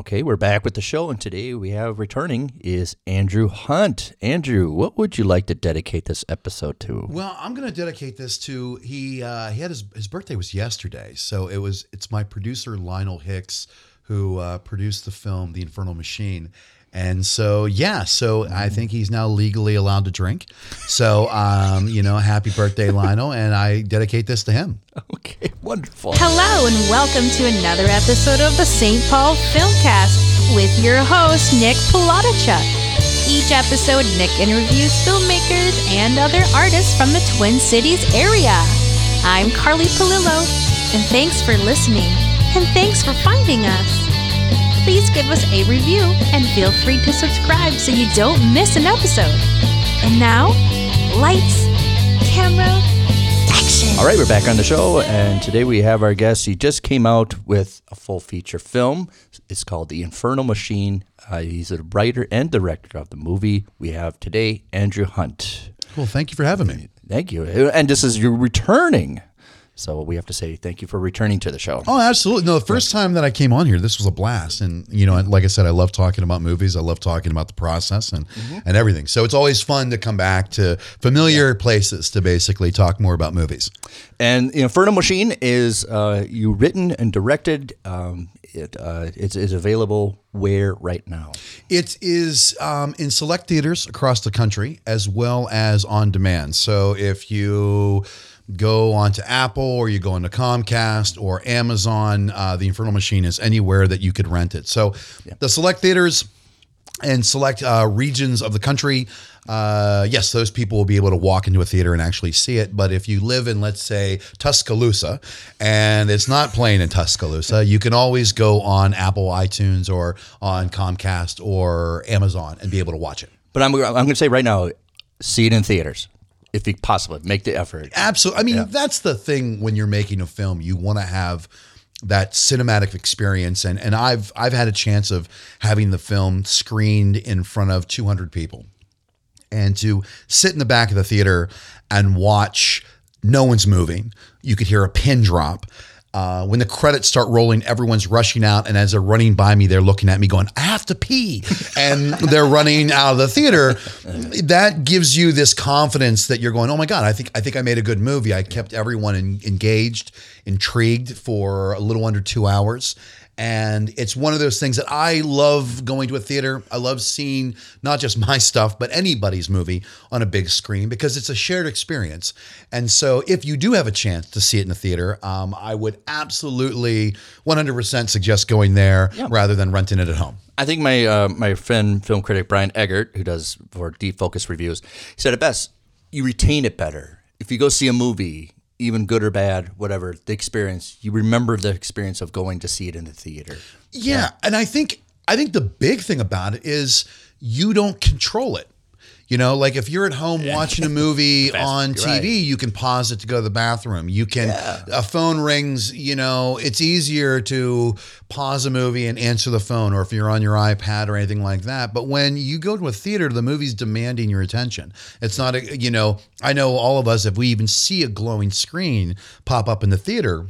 Okay, we're back with the show, and today we have returning is Andrew Hunt. Andrew, what would you like to dedicate this episode to? Well, I'm going to dedicate this to he. Uh, he had his his birthday was yesterday, so it was. It's my producer Lionel Hicks who uh, produced the film The Infernal Machine. And so, yeah, so I think he's now legally allowed to drink. So, um, you know, happy birthday, Lionel. And I dedicate this to him. Okay, wonderful. Hello, and welcome to another episode of the St. Paul Filmcast with your host, Nick Palatichuk. Each episode, Nick interviews filmmakers and other artists from the Twin Cities area. I'm Carly Palillo, and thanks for listening, and thanks for finding us. Please give us a review and feel free to subscribe so you don't miss an episode. And now, lights, camera, action. All right, we're back on the show, and today we have our guest. He just came out with a full feature film. It's called The Infernal Machine. Uh, he's a writer and director of the movie. We have today Andrew Hunt. Well, thank you for having me. Thank you. And this is your returning. So we have to say thank you for returning to the show. Oh, absolutely. No, the first time that I came on here, this was a blast. And, you know, like I said, I love talking about movies. I love talking about the process and, and everything. So it's always fun to come back to familiar places to basically talk more about movies. And Infernal Machine is uh, you written and directed. Um, it uh, it's, is available where right now? It is um, in select theaters across the country as well as on demand. So if you go onto Apple or you go into Comcast or Amazon, uh, the Infernal Machine is anywhere that you could rent it. So the select theaters and select uh, regions of the country. Uh, yes, those people will be able to walk into a theater and actually see it. But if you live in, let's say, Tuscaloosa, and it's not playing in Tuscaloosa, you can always go on Apple iTunes or on Comcast or Amazon and be able to watch it. But I'm I'm going to say right now, see it in theaters if you possibly make the effort. Absolutely. I mean, that's the thing when you're making a film, you want to have that cinematic experience and and I've I've had a chance of having the film screened in front of 200 people and to sit in the back of the theater and watch no one's moving. You could hear a pin drop. Uh, when the credits start rolling, everyone's rushing out, and as they're running by me, they're looking at me, going, "I have to pee," and they're running out of the theater. That gives you this confidence that you're going, "Oh my god, I think I think I made a good movie. I kept everyone en- engaged, intrigued for a little under two hours." And it's one of those things that I love going to a theater. I love seeing not just my stuff, but anybody's movie on a big screen because it's a shared experience. And so, if you do have a chance to see it in a theater, um, I would absolutely 100% suggest going there rather than renting it at home. I think my uh, my friend film critic Brian Eggert, who does for Deep Focus reviews, he said it best: you retain it better if you go see a movie, even good or bad, whatever the experience. You remember the experience of going to see it in the theater. Yeah, and I think I think the big thing about it is you don't control it. You know, like if you're at home watching a movie on TV, right. you can pause it to go to the bathroom. You can a phone rings, you know, it's easier to pause a movie and answer the phone or if you're on your iPad or anything like that. But when you go to a theater, the movie's demanding your attention. It's not a, you know, I know all of us if we even see a glowing screen pop up in the theater,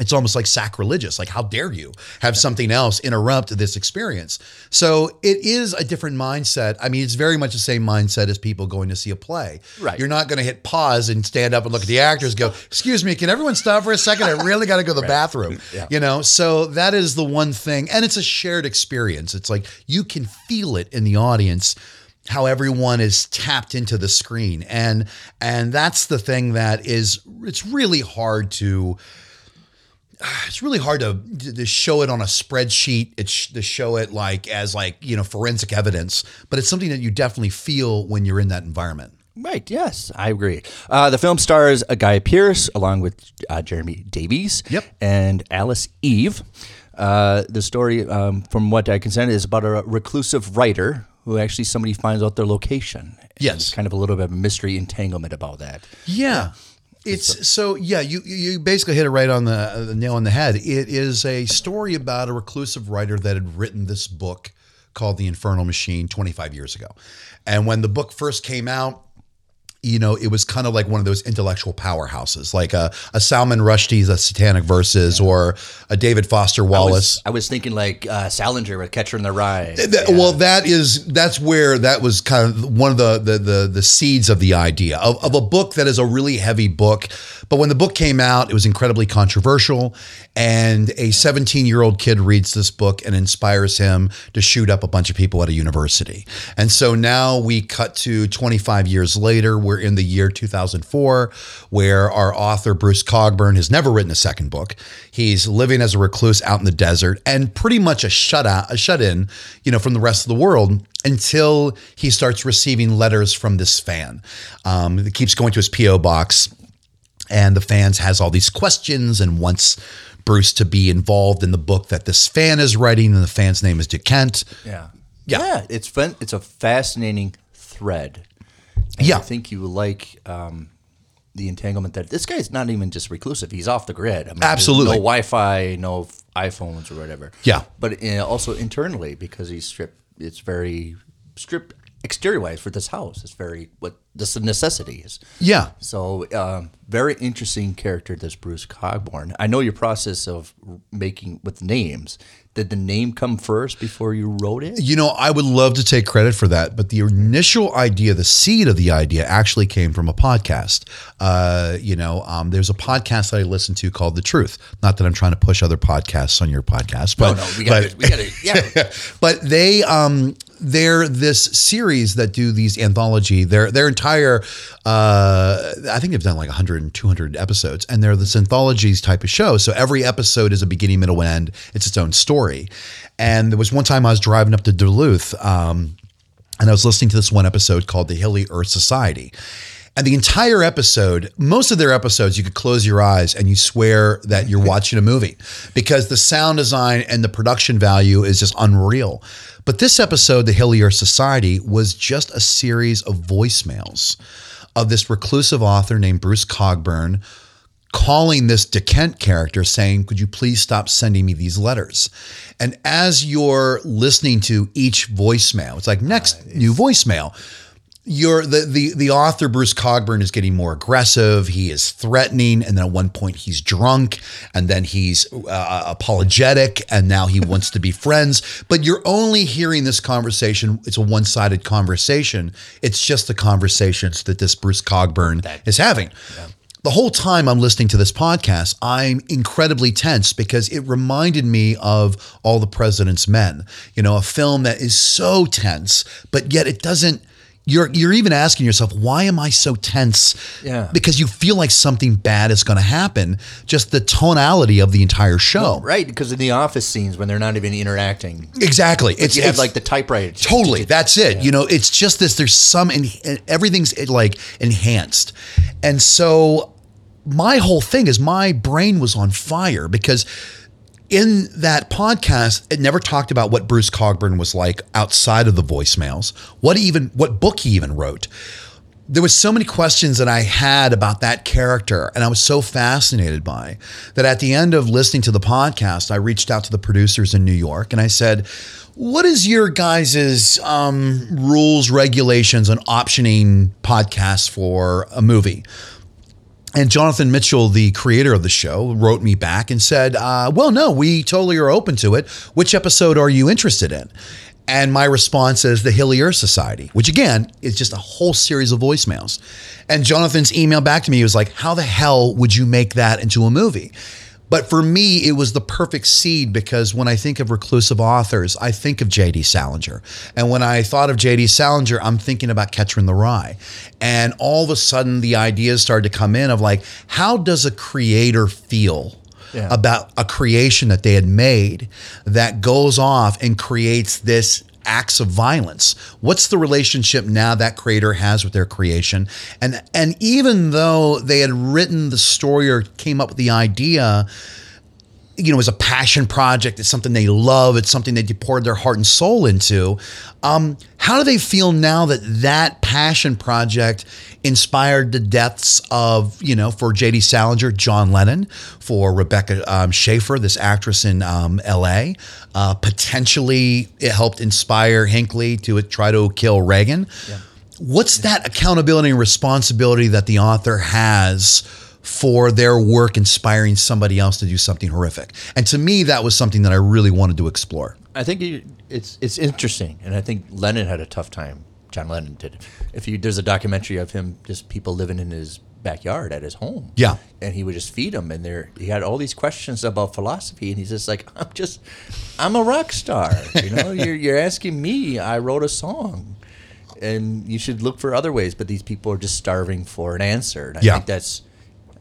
it's almost like sacrilegious. Like, how dare you have something else interrupt this experience? So it is a different mindset. I mean, it's very much the same mindset as people going to see a play. Right. You're not going to hit pause and stand up and look at the actors. Go, excuse me, can everyone stop for a second? I really got to go to the bathroom. Yeah. You know, so that is the one thing, and it's a shared experience. It's like you can feel it in the audience how everyone is tapped into the screen and and that's the thing that is it's really hard to it's really hard to, to show it on a spreadsheet. It's to show it like as like you know forensic evidence, but it's something that you definitely feel when you're in that environment. Right. Yes, I agree. Uh, the film stars a Guy Pearce along with uh, Jeremy Davies. Yep. And Alice Eve. Uh, the story, um, from what I can send, is about a reclusive writer who actually somebody finds out their location. Yes. Kind of a little bit of a mystery entanglement about that. Yeah. It's so yeah, you you basically hit it right on the, the nail on the head. It is a story about a reclusive writer that had written this book called The Infernal Machine 25 years ago. And when the book first came out, you know, it was kind of like one of those intellectual powerhouses, like a, a Salman Rushdie's A Satanic Verses or a David Foster I Wallace. was, I was thinking like uh, Salinger with Catcher in the Rye. That- Well, that is that's where that was kind of one of the the the, the seeds of the idea of, of a book that is a really heavy book. But when the book came out, it was incredibly controversial, and a 17 year old kid reads this book and inspires him to shoot up a bunch of people at a university. And so now we cut to 25 years later. We're in the year 2004, where our author Bruce Cogburn has never written a second book. He's living as a recluse out in the desert and pretty much a shut out, a shut in, you know, from the rest of the world until he starts receiving letters from this fan. Um, it keeps going to his PO box, and the fans has all these questions and wants Bruce to be involved in the book that this fan is writing, and the fan's name is Dick Kent. Yeah. Yeah. Yeah. It's fun. It's a fascinating thread. And Yeah. I think you like um, the entanglement that this guy's not even just reclusive. He's off the grid. I mean, Absolutely. No Wi Fi, no iPhones or whatever. Yeah. But uh, also internally because he's stripped, it's very stripped exterior wise for this house. It's very, what this necessity is. Yeah. So, um, very interesting character, this Bruce Cogburn. I know your process of making with names. Did the name come first before you wrote it? You know, I would love to take credit for that, but the initial idea, the seed of the idea, actually came from a podcast. Uh, you know, um, there's a podcast that I listen to called The Truth. Not that I'm trying to push other podcasts on your podcast, but no, we got to, we got to, yeah. but they um they're this series that do these anthology. Their their entire uh i think they've done like 100 and 200 episodes and they're this anthologies type of show. So every episode is a beginning middle and end. It's its own story. And there was one time i was driving up to duluth um and i was listening to this one episode called the hilly earth society and the entire episode, most of their episodes, you could close your eyes and you swear that you're watching a movie because the sound design and the production value is just unreal. But this episode, The Hillier Society, was just a series of voicemails of this reclusive author named Bruce Cogburn calling this DeKent character saying, Could you please stop sending me these letters? And as you're listening to each voicemail, it's like next new voicemail you're the, the the author Bruce Cogburn is getting more aggressive. He is threatening, and then at one point he's drunk, and then he's uh, apologetic, and now he wants to be friends. But you're only hearing this conversation. It's a one sided conversation. It's just the conversations that this Bruce Cogburn is having. The whole time I'm listening to this podcast, I'm incredibly tense because it reminded me of All the President's Men. You know, a film that is so tense, but yet it doesn't you're you're even asking yourself why am i so tense? Yeah. because you feel like something bad is going to happen. Just the tonality of the entire show. Right, because in the office scenes when they're not even interacting, exactly. It's, you have like the typewriter. totally that's it. You know it's just this there's some en- everything's like enhanced. And so my whole thing is my brain was on fire because in that podcast, it never talked about what Bruce Cogburn was like outside of the voicemails, what even what book he even wrote. There was so many questions that I had about that character, and I was so fascinated by that. At the end of listening to the podcast, I reached out to the producers in New York and I said, "What is your guys' um, rules, regulations on optioning podcasts for a movie?" And Jonathan Mitchell, the creator of the show, wrote me back and said, uh, Well, no, we totally are open to it. Which episode are you interested in? And my response is the Hillier Society, which again is just a whole series of voicemails. And Jonathan's email back to me was like, How the hell would you make that into a movie? But for me, it was the perfect seed because when I think of reclusive authors, I think of J.D. Salinger. And when I thought of J.D. Salinger, I'm thinking about Catcher in the Rye. And all of a sudden, the ideas started to come in of like, how does a creator feel? Yeah. About a creation that they had made that goes off and creates this acts of violence. What's the relationship now that creator has with their creation? And and even though they had written the story or came up with the idea, you know, as a passion project, it's something they love, it's something they poured their heart and soul into. Um, how do they feel now that that passion project inspired the deaths of, you know, for J.D. Salinger, John Lennon, for Rebecca um, Schaeffer, this actress in um, L.A., uh, potentially it helped inspire Hinckley to try to kill Reagan. what's that accountability and responsibility that the author has for their work inspiring somebody else to do something horrific? And to me, that was something that I really wanted to explore. I think it's it's interesting, and I think Lennon had a tough time. John Lennon did. If you there's a documentary of him, just people living in his backyard at his home. Yeah. and he would just feed them, and there he had all these questions about philosophy, and he's just like, I'm just, I'm a rock star. You know, you're you're asking me. I wrote a song. And you should look for other ways, but these people are just starving for an answer. And I Yeah. think that's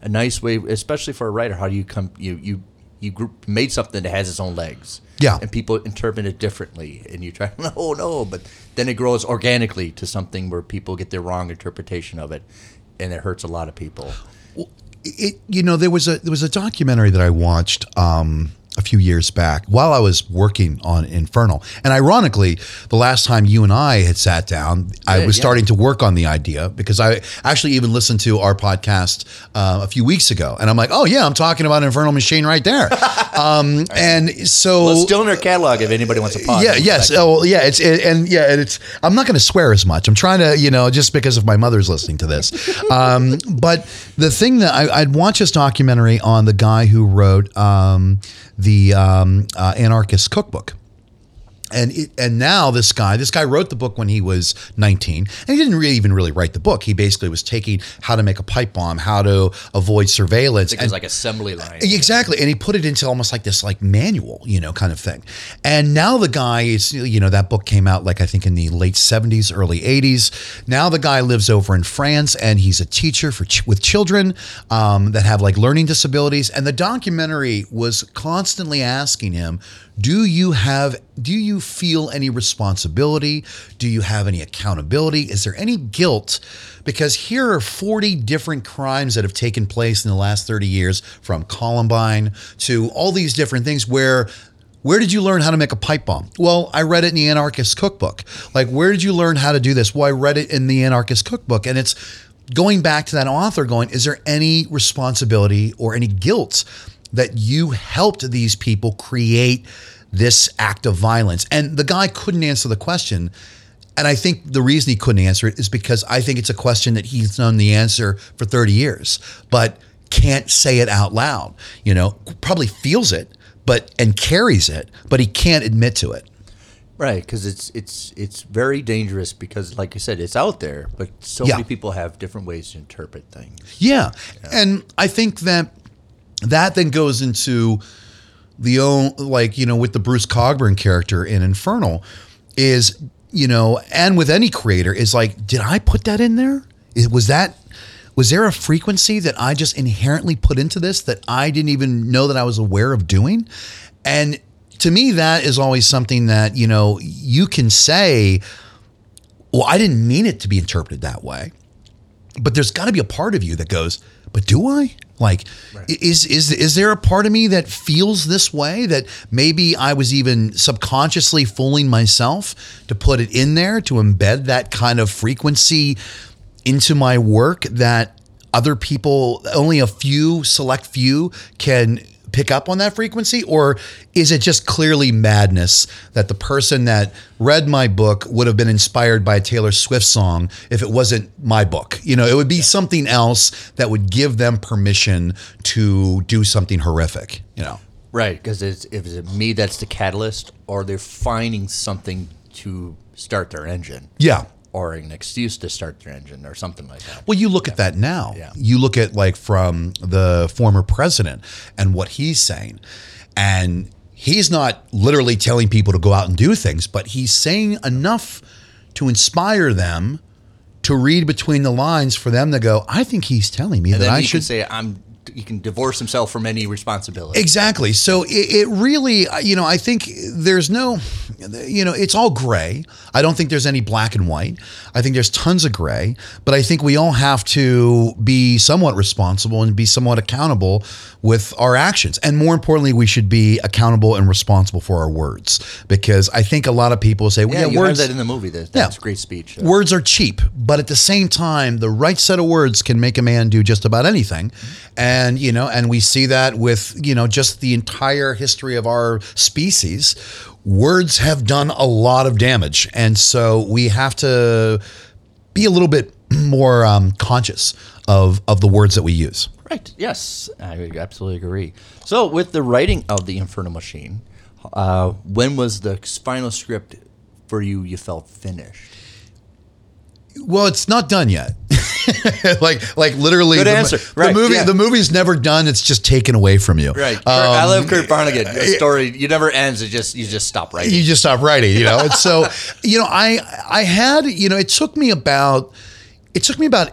a nice way, especially for a writer. How do you come? You you you group, made something that has its own legs. Yeah. and people interpret it differently, and you try. No, no, but then it grows organically to something where people get their wrong interpretation of it, and it hurts a lot of people. Well, it you know there was a there was a documentary that I watched um a few years back while I was working on Infernal. And ironically, the last time you and I had sat down, I was yeah. starting to work on the idea because I actually even listened to our podcast uh, a few weeks ago. And I'm like, oh, yeah, I'm talking about Infernal Machine right there. um, and so. Well, still in our catalog if anybody wants to pause. Yeah. Yes. Oh, yeah. It's it, and yeah, and it's. I'm not going to swear as much. I'm trying to, you know, just because of my mother's listening to this. Um, but the thing that I, I'd watch this documentary on the guy who wrote um, the um, uh, Anarchist Cookbook. And it, and now this guy, this guy wrote the book when he was 19, and he didn't really even really write the book. He basically was taking how to make a pipe bomb, how to avoid surveillance, It was like assembly line. Exactly. And he put it into almost like this like manual, you know, kind of thing. And now the guy is, you know, that book came out like I think in the late 70s, early 80s. Now the guy lives over in France and he's a teacher for ch- with children um, that have like learning disabilities. And the documentary was constantly asking him, do you have do you feel any responsibility? Do you have any accountability? Is there any guilt? Because here are 40 different crimes that have taken place in the last 30 years from Columbine to all these different things where where did you learn how to make a pipe bomb? Well, I read it in the Anarchist Cookbook. Like, where did you learn how to do this? Well, I read it in the Anarchist Cookbook. And it's going back to that author going, is there any responsibility or any guilt that you helped these people create this act of violence? And the guy couldn't answer the question. And I think the reason he couldn't answer it is because I think it's a question that he's known the answer for 30 years, but can't say it out loud. You know, probably feels it, but and carries it, but he can't admit to it. Right, because it's it's it's very dangerous because, like I said, it's out there, but so Yeah. many people have different ways to interpret things. Yeah. And I think that that then goes into the own like, you know, with the Bruce Cogburn character in Infernal is, you know, and with any creator is like, did I put that in there? Is, was that was there a frequency that I just inherently put into this that I didn't even know that I was aware of doing? And to me, that is always something that, you know, you can say, well, I didn't mean it to be interpreted that way but there's got to be a part of you that goes, but do I? Like, is is is there a part of me that feels this way? That maybe I was even subconsciously fooling myself to put it in there to embed that kind of frequency into my work that other people, only a few select few, can pick up on that frequency? Or is it just clearly madness that the person that read my book would have been inspired by a Taylor Swift song if it wasn't my book? You know, it would be something else that would give them permission to do something horrific, you know? Right, because it's if it's me that's the catalyst, or they're finding something to start their engine, Yeah. Or an excuse to start their engine, or something like that. Well, you look at that now. Yeah. You look at like from the former president and what he's saying. And he's not literally telling people to go out and do things, but he's saying enough to inspire them to read between the lines for them to go, I think he's telling me And that then I should say, "I'm." He can divorce himself from any responsibility. Exactly. So it, it really, you know, I think there's no, you know, it's all gray. I don't think there's any black and white. I think there's tons of gray, but I think we all have to be somewhat responsible and be somewhat accountable with our actions. And more importantly, we should be accountable and responsible for our words because I think a lot of people say, well, yeah, yeah, words. that in the movie. That, Yeah. that's a great speech. Words are cheap, but at the same time, the right set of words can make a man do just about anything. And, you know, and we see that with, you know, just the entire history of our species. Words have done a lot of damage. And so we have to be a little bit more um, conscious of of the words that we use. Right. Yes, I absolutely agree. So, with the writing of the Infernal Machine, uh, when was the final script for you? You felt finished. Well, it's not done yet. like, like literally, Good the, answer. the Right, movie, yeah. the movie's never done. It's just taken away from you. Right. Um, I love Kurt Vonnegut. The story you never ends. It just you just stop writing. you just stop writing, you know. And so, you know, I I had, you know, it took me about it took me about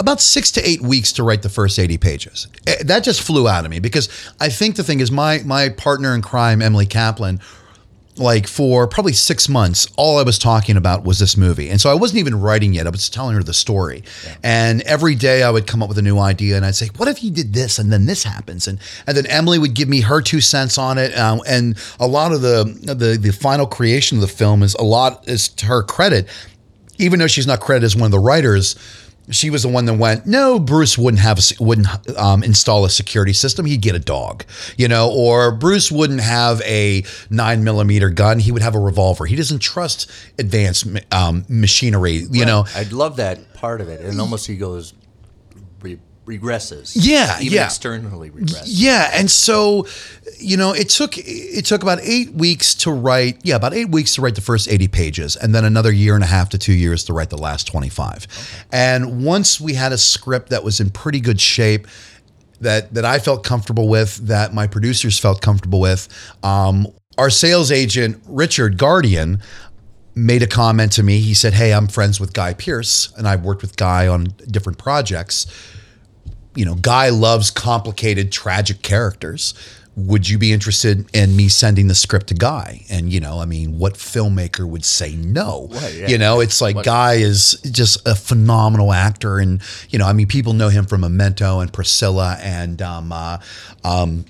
about six to eight weeks to write the first 80 pages. Eh, That just flew out of me because I think the thing is my my partner in crime, Emily Kaplan, like for probably six months, all I was talking about was this movie. And so I wasn't even writing yet. I was telling her the story. And every day I would come up with a new idea and I'd say, what if you did this and then this happens? And and then Emily would give me her two cents on it. Um, and a lot of the, the the final creation of the film is a lot is to her credit, even though she's not credited as one of the writers. She was the one that went. No, Bruce wouldn't have a, wouldn't um, install a security system. He'd get a dog, you know. Or Bruce wouldn't have a nine millimeter gun. He would have a revolver. He doesn't trust advanced um, machinery, you know. I love that part of it, and almost he goes regresses. Yeah, even yeah. externally regresses. Yeah, and so you know, it took it took about eight weeks to write. Yeah, about eight weeks to write the first eighty pages, and then another year and a half to two years to write the last twenty five. And once we had a script that was in pretty good shape. That, that I felt comfortable with, that my producers felt comfortable with. Um, our sales agent, Richard Guardian, made a comment to me. He said, Hey, I'm friends with Guy Pearce, and I've worked with Guy on different projects you know, Guy loves complicated, tragic characters. Would you be interested in me sending the script to Guy? And you know, I mean, what filmmaker would say no? Right, yeah. You know, it's like Guy is just a phenomenal actor, and you know, I mean, people know him from Memento and Priscilla and um, uh, um,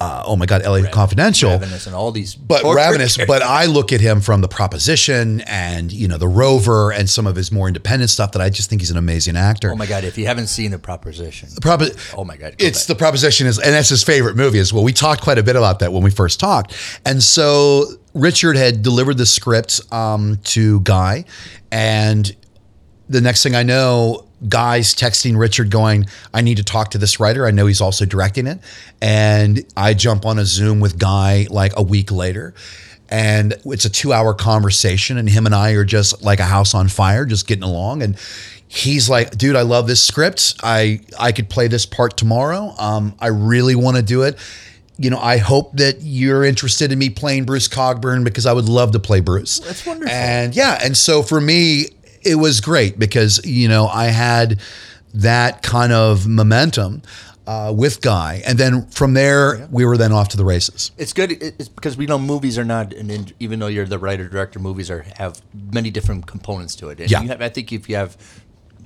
uh, oh my God, L.A. Confidential. Ravenous and all these. But Ravenous, but I look at him from the proposition and you know the Rover and some of his more independent stuff that I just think he's an amazing actor. Oh my god! If you haven't seen the proposition, the Propo- Oh my God, go It's back. the proposition is, and that's his favorite movie as well. We talked quite a bit about that when we first talked, and so Richard had delivered the script um, to Guy, and the next thing I know, Guy's texting Richard going, I need to talk to this writer. I know he's also directing it. And I jump on a Zoom with Guy like a week later. And it's a two hour conversation, and him and I are just like a house on fire, just getting along. And he's like, dude, I love this script. I I could play this part tomorrow. Um, I really want to do it. You know, I hope that you're interested in me playing Bruce Cogburn because I would love to play Bruce. That's wonderful. And yeah, and so for me, it was great because you know I had that kind of momentum uh, with Guy, and then from there we were then off to the races. it's good. It's because we know movies are not, and even though you're the writer director, movies are have many different components to it. And Yeah. you have, I think if you have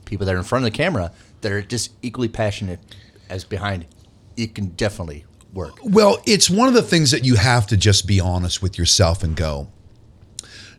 people that are in front of the camera that are just equally passionate as behind, it can definitely work. Well, it's one of the things that you have to just be honest with yourself and go.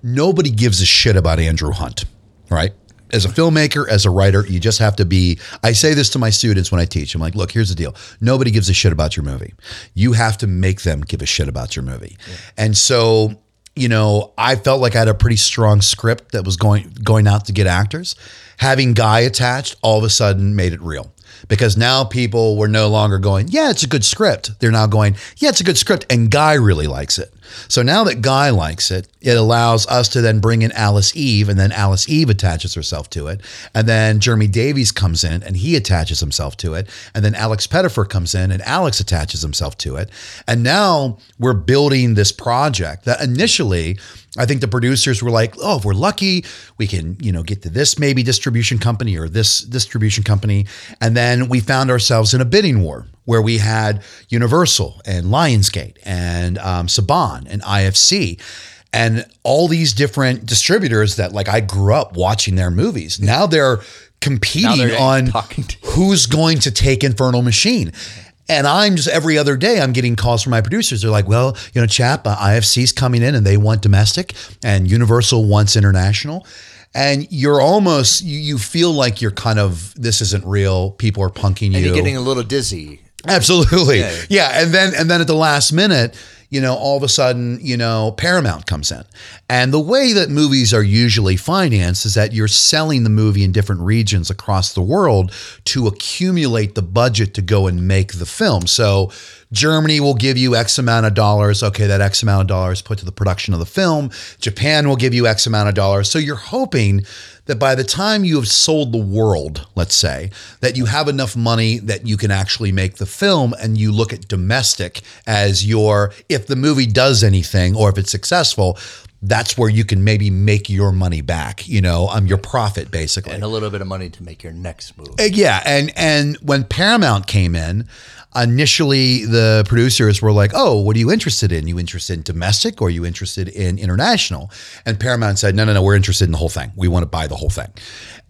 Nobody gives a shit about Andrew Hunt, right? As a filmmaker, as a writer, you just have to be. I say this to my students when I teach. I'm like, look, here's the deal. Nobody gives a shit about your movie. You have to make them give a shit about your movie. And so, you know, I felt like I had a pretty strong script that was going going out to get actors. Having Guy attached all of a sudden made it real because now people were no longer going, yeah, it's a good script. They're now going, yeah, it's a good script. And Guy really likes it. So now that Guy likes it, it allows us to then bring in Alice Eve, and then Alice Eve attaches herself to it. And then Jeremy Davies comes in and he attaches himself to it. And then Alex Pettyfer comes in and Alex attaches himself to it. And now we're building this project that initially I think the producers were like, "Oh, if we're lucky, we can, you know, get to this maybe distribution company or this distribution company." And then we found ourselves in a bidding war where we had Universal and Lionsgate and um, Saban and IFC and all these different distributors that like I grew up watching their movies. Now they're competing they're on who's going to take Infernal Machine. And I'm just every other day I'm getting calls from my producers. They're like, well, you know, chap, uh, IFC's coming in and they want domestic, and Universal wants international. And you're almost you, you feel like you're kind of this isn't real. People are punking you. And you're getting a little dizzy. Absolutely. Yeah. Yeah. And then and then at the last minute, you know, all of a sudden, you know, Paramount comes in. And the way that movies are usually financed is that you're selling the movie in different regions across the world to accumulate the budget to go and make the film. So Germany will give you X amount of dollars. Okay, that X amount of dollars put to the production of the film. Japan will give you X amount of dollars. So you're hoping that by the time you have sold the world, let's say, that you have enough money that you can actually make the film and you look at domestic as your, if the movie does anything or if it's successful, that's where you can maybe make your money back, you know, um, your profit basically. and a little bit of money to make your next move. Uh, yeah, and and when Paramount came in, initially the producers were like, "Oh, what are you interested in? You interested in domestic or are you interested in international?" And Paramount said, "No, no, no, we're interested in the whole thing. We want to buy the whole thing."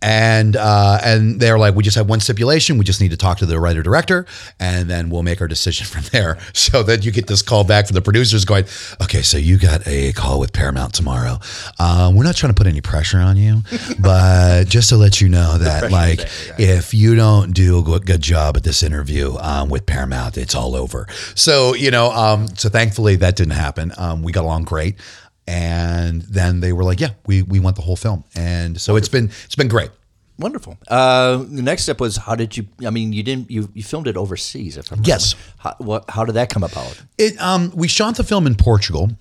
And uh, and they're like, "We just have one stipulation. We just need to talk to the writer director, and then we'll make our decision from there." So then you get this call back from the producers going, "Okay, so you got a call with Paramount tomorrow. Um, we're not trying to put any pressure on you, but just to let you know that, like, if you don't do a good, good job at this interview um, with Paramount, it's all over. So, you know, um, so thankfully that didn't happen. Um, we got along great. And then they were like, yeah, we, we want the whole film. And so it's been, it's been great. Wonderful. Uh, the next step was how did you? I mean, you didn't. You, you filmed it overseas, if I'm. Yes. How, what? How did that come about? It, um, we shot the film in Portugal.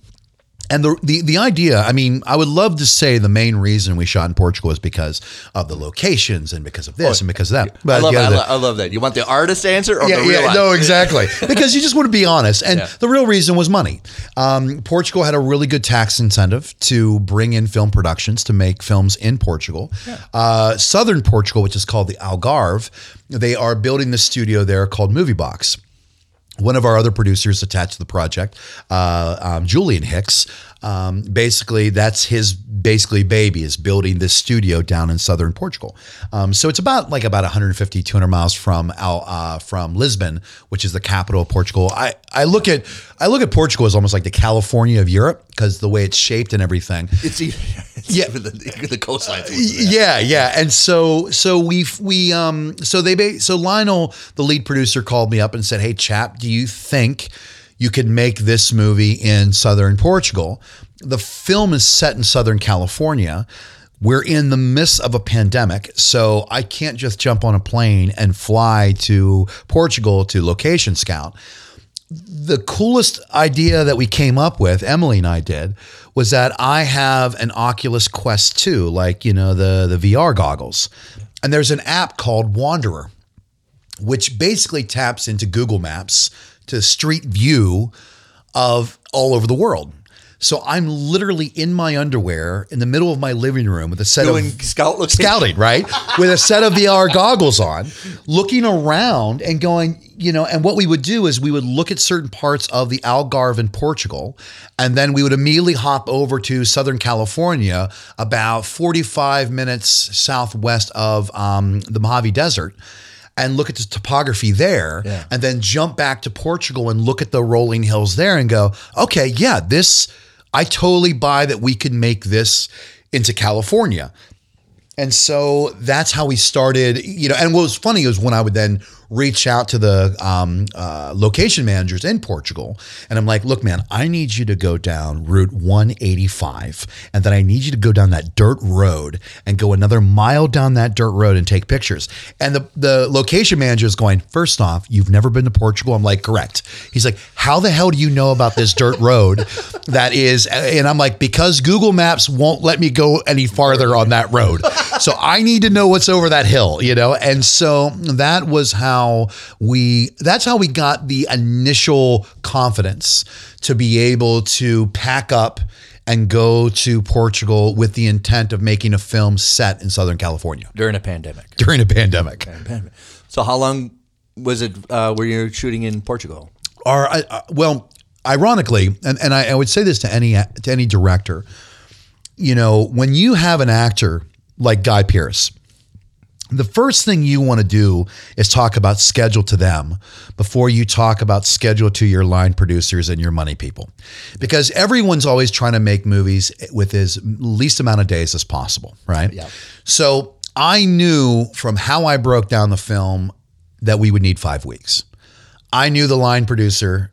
And the, the the idea, I mean, I would love to say the main reason we shot in Portugal is because of the locations and because of this and because of that. I love, yeah, I, lo- I love that. You want the artist answer or yeah, the real? yeah, no, exactly. because you just want to be honest. And Yeah. the real reason was money. Um, Portugal had a really good tax incentive to bring in film productions to make films in Portugal. Uh, Southern Portugal, which is called the Algarve, they are building the studio there called Movie Box. One of our other producers attached to the project, uh, um, Julian Hicks, um, basically that's his basically baby is building this studio down in southern Portugal. Um, so it's about like about 150, 200 miles from Al, uh, from Lisbon, which is the capital of Portugal. I, I look at I look at Portugal as almost like the California of Europe because the way it's shaped and everything. It's, e- it's Yeah. even the, the coastline. Yeah, yeah. And so so we we um so they ba- so Lionel, the lead producer, called me up and said, "Hey, chap, do you think you could make this movie in southern Portugal? The film is set in southern California." We're in the midst of a pandemic, so I can't just jump on a plane and fly to Portugal to location scout the coolest idea that we came up with, Emily and I did, was that I have an Oculus Quest 2, like, you know, the, the VR goggles. And there's an app called Wanderer, which basically taps into Google Maps to street view of all over the world. So I'm literally in my underwear in the middle of my living room with a set Doing of scout location. scouting, right? With a set of VR goggles on, looking around and going, you know, and what we would do is we would look at certain parts of the Algarve in Portugal, and then we would immediately hop over to Southern California, about 45 minutes southwest of um, the Mojave Desert. And look at the topography there, Yeah. and then jump back to Portugal and look at the rolling hills there and go, okay, yeah, this, I totally buy that we could make this into California. And so that's how we started, you know. And what was funny is when I would then reach out to the um, uh, location managers in Portugal, and I'm like, "Look, man, I need you to go down Route 185, and then I need you to go down that dirt road and go another mile down that dirt road and take pictures." And the the location manager is going, first off, you've never been to Portugal." I'm like, "Correct." He's like, "How the hell do you know about this dirt road that is?" And I'm like, "Because Google Maps won't let me go any farther on that road." so I need to know what's over that hill, you know? And so that was how we that's how we got the initial confidence to be able to pack up and go to Portugal with the intent of making a film set in Southern California during a pandemic. during a pandemic. So how long was it? Uh, were you shooting in Portugal? Or uh, well, ironically, and, and I, I would say this to any to any director, you know, when you have an actor like Guy Pearce, the first thing you want to do is talk about schedule to them before you talk about schedule to your line producers and your money people. Because everyone's always trying to make movies with as least amount of days as possible, right? Yeah. So I knew from how I broke down the film that we would need five weeks. I knew the line producer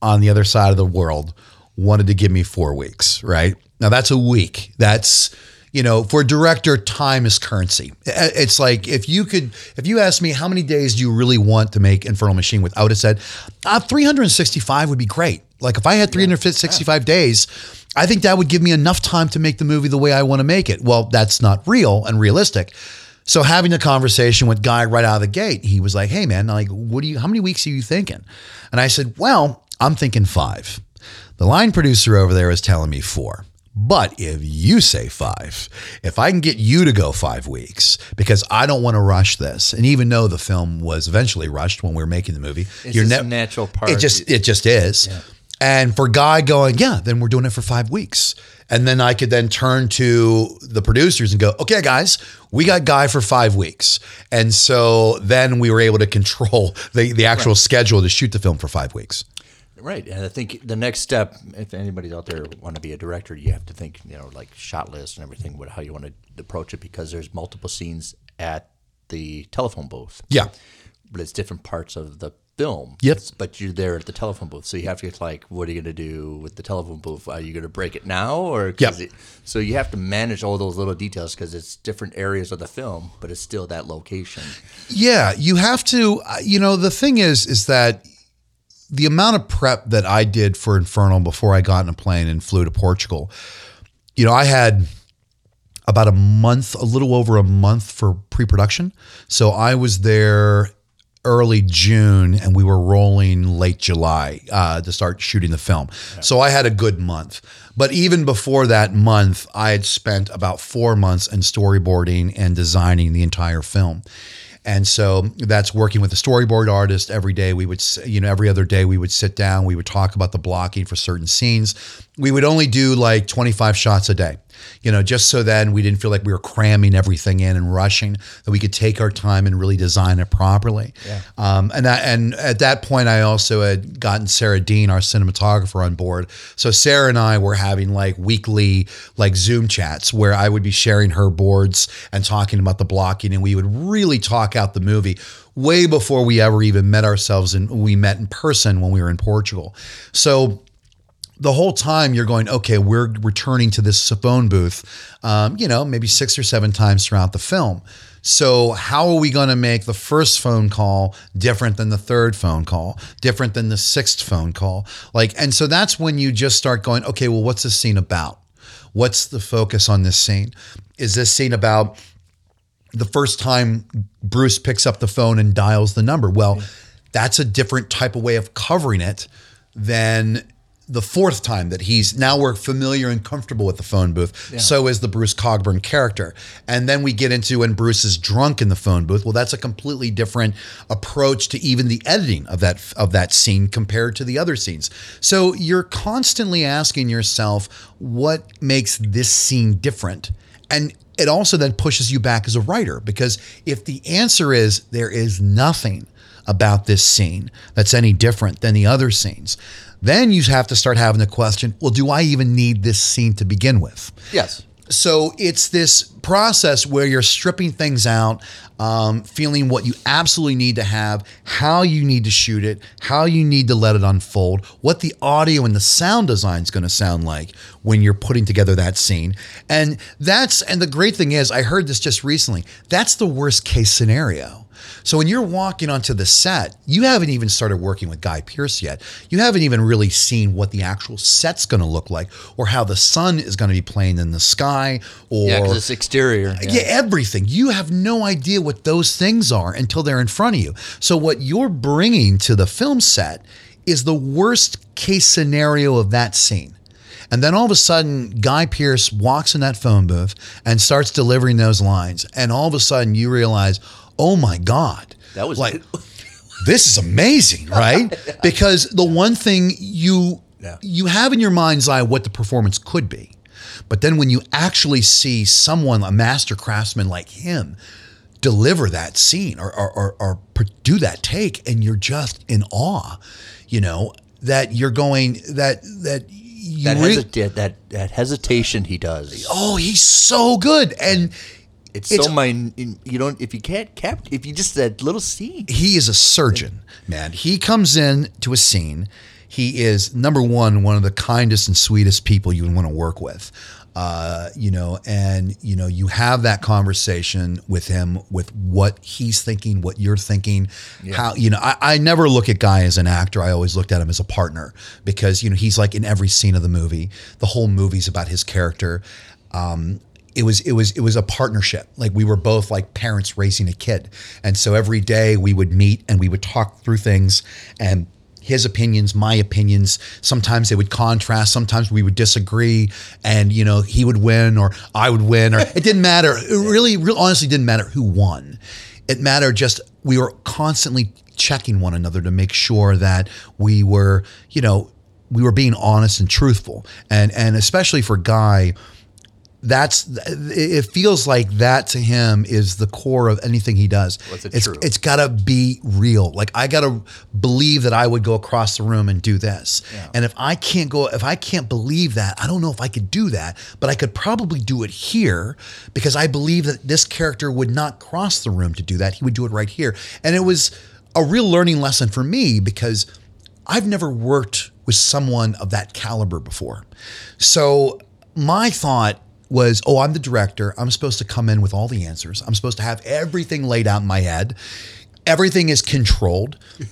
on the other side of the world wanted to give me four weeks, right? Now that's a week. That's, you know, for a director, time is currency. It's like if you could, if you ask me how many days do you really want to make Infernal Machine without I would have said uh, 365 would be great. Like if I had 365 days, I think that would give me enough time to make the movie the way I want to make it. Well, that's not real and realistic. So having a conversation with Guy right out of the gate, he was like, "Hey man, like what do you how many weeks are you thinking?" And I said, "Well, I'm thinking 5." The line producer over there is telling me 4. But if you say 5, if I can get you to go 5 weeks because I don't want to rush this. And even though the film was eventually rushed when we were making the movie, It's just a natural part. It just it just is. And for Guy going, yeah, then we're doing it for five weeks. And then I could then turn to the producers and go, okay, guys, we got Guy for five weeks. And so then we were able to control the, the actual schedule to shoot the film for five weeks. Right, and I think the next step, if anybody's out there want to be a director, you have to think, you know, like shot list and everything, what how you want to approach it, because there's multiple scenes at the telephone booth. Yeah. but it's different parts of the film. Yep. But you're there at the telephone booth, so you have to get like, what are you going to do with the telephone booth? Are you going to break it now, or Yep. it- so you have to manage all those little details because it's different areas of the film, but it's still that location. Yeah, you have to. uh, You know, the thing is, is that the amount of prep that I did for Infernal before I got in a plane and flew to Portugal. You know, I had about a month, a little over a month for pre-production. So I was there early June and we were rolling late July uh, to start shooting the film. So I had a good month. But even before that month, I had spent about four months in storyboarding and designing the entire film. And so that's working with a storyboard artist every day. We would, you know, every other day we would sit down, we would talk about the blocking for certain scenes. We would only do like 25 shots a day, you know, just so then we didn't feel like we were cramming everything in and rushing, that we could take our time and really design it properly. Um, and that, and at that point, I also had gotten Sarah Dean, our cinematographer, on board. So Sarah and I were having like weekly like Zoom chats where I would be sharing her boards and talking about the blocking, and we would really talk out the movie way before we ever even met ourselves and we met in person when we were in Portugal. So the whole time you're going, okay, we're returning to this phone booth, um, you know, maybe six or seven times throughout the film. So how are we going to make the first phone call different than the third phone call, different than the sixth phone call? Like, and so that's when you just start going, okay, well, what's this scene about? What's the focus on this scene? Is this scene about the first time Bruce picks up the phone and dials the number. Well, that's a different type of way of covering it than the fourth time that he's now we're familiar and comfortable with the phone booth. So is the Bruce Cogburn character. And then we get into when Bruce is drunk in the phone booth. Well, that's a completely different approach to even the editing of that of that scene compared to the other scenes. So you're constantly asking yourself what makes this scene different. And it also then pushes you back as a writer because if the answer is there is nothing about this scene that's any different than the other scenes, then you have to start having the question well, do I even need this scene to begin with? Yes. So it's this process where you're stripping things out, um, feeling what you absolutely need to have, how you need to shoot it, how you need to let it unfold, what the audio and the sound design is going to sound like when you're putting together that scene. And that's, and the great thing is, I heard this just recently, that's the worst case scenario. So when you're walking onto the set, you haven't even started working with Guy Pearce yet. You haven't even really seen what the actual set's going to look like or how the sun is going to be playing in the sky or Yeah, because it's exterior. yeah, everything. You have no idea what those things are until they're in front of you. So what you're bringing to the film set is the worst case scenario of that scene. And then all of a sudden, Guy Pearce walks in that phone booth and starts delivering those lines. And all of a sudden, you realize, oh my God. That was like, this is amazing, right? Because the one thing you Yeah. you have in your mind's eye what the performance could be. But then when you actually see someone, a master craftsman like him, deliver that scene or, or, or, or do that take, and you're just in awe, you know, that you're going, that, that you that, hesita- that that hesitation he does. oh, he's so good. And It's, it's- so min. You don't if you can't cap if you just that little scene. he is a surgeon, man. He comes in to a scene. he is number one, one of the kindest and sweetest people you would want to work with. Uh, you know, and you know, you have that conversation with him with what he's thinking, what you're thinking, how you know. I, I never look at Guy as an actor. I always looked at him as a partner because you know he's like in every scene of the movie. The whole movie's about his character. Um, it was it was it was a partnership. Like we were both like parents raising a kid, and so every day we would meet and we would talk through things and his opinions, my opinions. Sometimes they would contrast. Sometimes we would disagree, and you know he would win or I would win, or it didn't matter. It really, real honestly, didn't matter who won. It mattered just we were constantly checking one another to make sure that we were, you know, we were being honest and truthful, and and especially for Guy that's it feels like that to him is the core of anything he does. It it's true? it's got to be real. Like I got to believe that I would go across the room and do this. And if I can't go if I can't believe that, I don't know if I could do that, but I could probably do it here because I believe that this character would not cross the room to do that. He would do it right here. And it was a real learning lesson for me because I've never worked with someone of that caliber before. So my thought was, oh, I'm the director. I'm supposed to come in with all the answers. I'm supposed to have everything laid out in my head. Everything is controlled.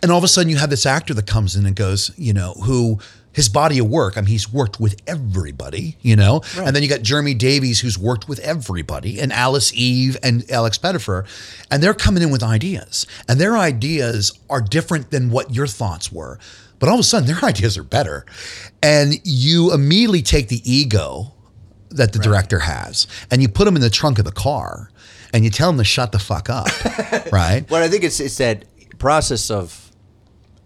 And all of a sudden, you have this actor that comes in and goes, you know, who his body of work, I mean, he's worked with everybody, you know? And then you got Jeremy Davies, who's worked with everybody, and Alice Eve and Alex Pettyfer. And they're coming in with ideas. And their ideas are different than what your thoughts were. But all of a sudden, their ideas are better. And you immediately take the ego that the director has and you put them in the trunk of the car and you tell them to shut the fuck up, right? But I think it's it's that process of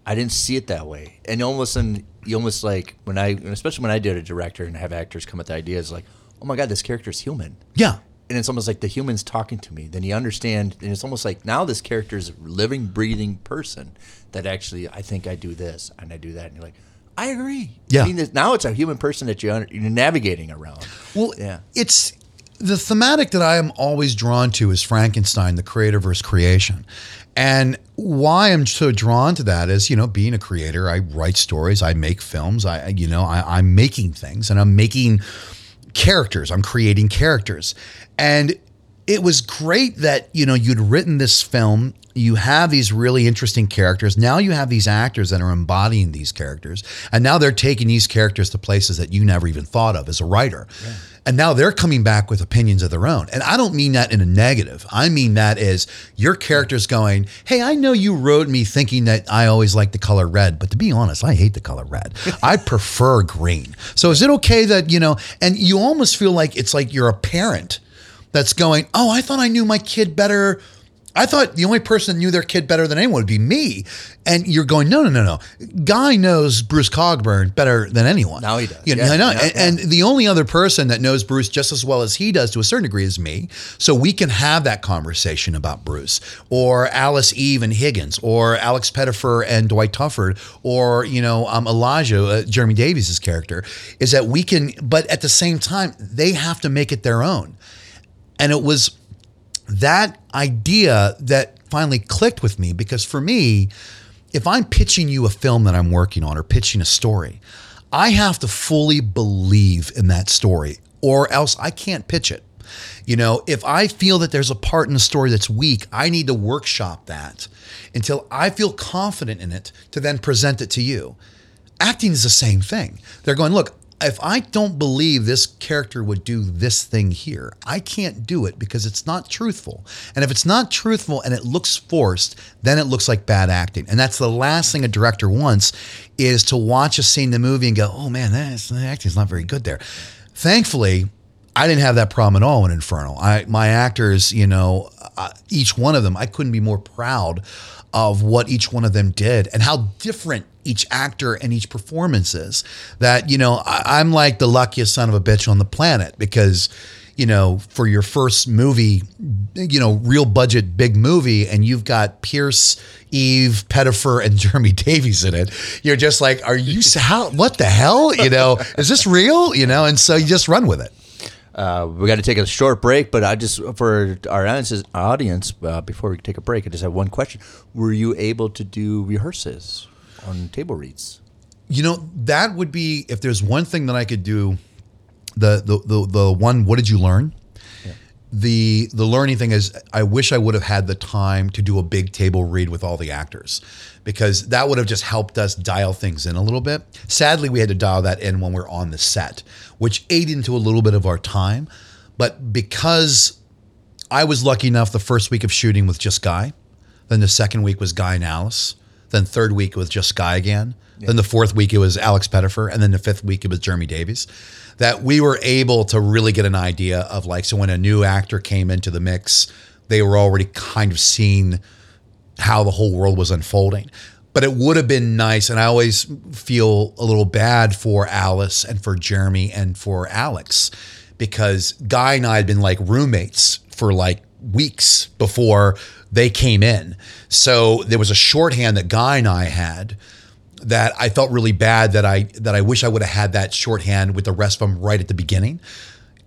I didn't see it that way, and you almost and you almost like when I especially when I did a director and have actors come with the ideas like, oh my god, this character is human, Yeah. and it's almost like the human's talking to me. Then you understand, and it's almost like now this character is a living, breathing person that actually I think I do this and I do that, and you're like. I agree. Yeah. I mean, now it's a human person that you're, you're navigating around. Well, Yeah. it's the thematic that I am always drawn to is Frankenstein, the creator versus creation. And why I'm so drawn to that is, you know, being a creator, I write stories, I make films, I, you know, I, I'm making things and I'm making characters, I'm creating characters. And it was great that, you know, you'd written this film. You have these really interesting characters. Now you have these actors that are embodying these characters. And now they're taking these characters to places that you never even thought of as a writer. And now they're coming back with opinions of their own. And I don't mean that in a negative. I mean that as your character's going, Hey, I know you wrote me thinking that I always like the color red, but to be honest, I hate the color red. I prefer green. So is it okay that, you know, and you almost feel like it's like you're a parent that's going, Oh, I thought I knew my kid better. I thought the only person that knew their kid better than anyone would be me. And you're going, no, no, no, no. Guy knows Bruce Cogburn better than anyone. Now he does. You know, Yeah, I know. yeah, and, and the only other person that knows Bruce just as well as he does to a certain degree is me. So we can have that conversation about Bruce or Alice Eve and Higgins or Alex Pettyfer and Dwight Tufford or, you know, um, Elijah, uh, Jeremy Davies' character, is that we can, but at the same time, they have to make it their own. And it was that idea that finally clicked with me because for me, if I'm pitching you a film that I'm working on or pitching a story, I have to fully believe in that story or else I can't pitch it. You know, if I feel that there's a part in the story that's weak, I need to workshop that until I feel confident in it to then present it to you. Acting is the same thing. They're going, look, if I don't believe this character would do this thing here, I can't do it because it's not truthful. And if it's not truthful and it looks forced, then it looks like bad acting. And that's the last thing a director wants is to watch a scene in the movie and go, oh man, that's, the acting's not very good there. Thankfully, I didn't have that problem at all in Inferno. I my actors, you know, uh, each one of them, I couldn't be more proud of what each one of them did and how different each actor and each performance is. That you know, I, I'm like the luckiest son of a bitch on the planet because. You know, for your first movie, you know, real budget big movie, and you've got Pearce, Eve, Pettyfer, and Jeremy Davies in it. You're just like, are you how? What the hell? You know, is this real? You know, and so you just run with it. Uh, we got to take a short break, but I just for our audience, uh, before we take a break, I just have one question: Were you able to do rehearses on table reads? You know, that would be if there's one thing that I could do. The the the, the one. What did you learn? The the learning thing is, I wish I would have had the time to do a big table read with all the actors, because that would have just helped us dial things in a little bit. Sadly, we had to dial that in when we're on the set, which ate into a little bit of our time. But because I was lucky enough the first week of shooting with just Guy, then the second week was Guy and Alice, then third week was just Guy again, then the fourth week it was Alex Pettyfer, and then the fifth week it was Jeremy Davies. That we were able to really get an idea of like so when a new actor came into the mix, they were already kind of seeing how the whole world was unfolding. But it would have been nice, and I always feel a little bad for Alice and for Jeremy and for Alex because Guy and I had been like roommates for like weeks before they came in. So there was a shorthand that Guy and I had that I felt really bad that I that I wish I would have had that shorthand with the rest of them right at the beginning.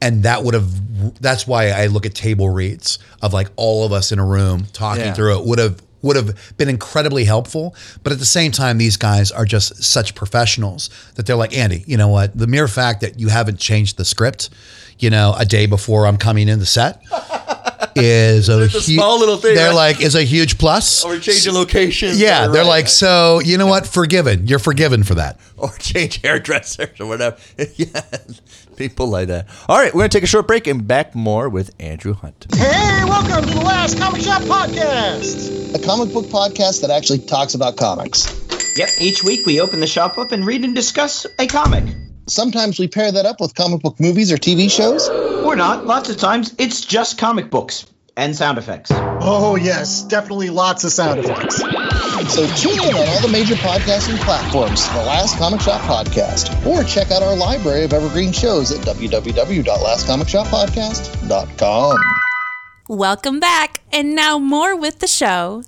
And that would have that's why I look at table reads of like all of us in a room talking Yeah. through it would have would have been incredibly helpful. But at the same time, these guys are just such professionals that they're like, Andy, you know what? The mere fact that you haven't changed the script, you know, a day before I'm coming in the set is a, a hu- small little thing, They're right? like, is a huge plus. Oh, or change location. Yeah, they're like, so you know what? Forgiven. You're forgiven for that. or change hairdressers or whatever. yeah, people like that. All right, we're gonna take a short break and back more with Andrew Hunt. Hey, welcome to the Last Comic Shop Podcast. a comic book podcast that actually talks about comics. Yep, each week we open the shop up and read and discuss a comic. Sometimes we pair that up with comic book movies or TV shows. Or not, lots of times it's just comic books and sound effects. Oh, yes, definitely lots of sound effects. So tune in on all the major podcasting platforms for the Last Comic Shop Podcast, or check out our library of evergreen shows at www.lastcomicshoppodcast.com. Welcome back, and now more with the show.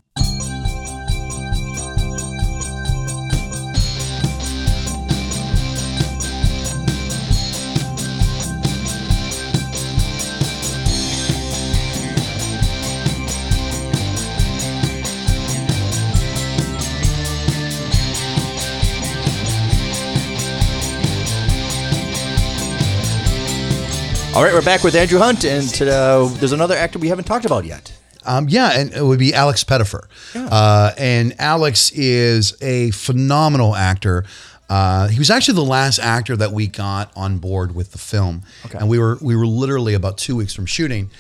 All right, we're back with Andrew Hunt, and uh, there's another actor we haven't talked about yet. Um, yeah, and it would be Alex Pettyfer. Uh, and Alex is a phenomenal actor. Uh, he was actually the last actor that we got on board with the film, and we were we were literally about two weeks from shooting,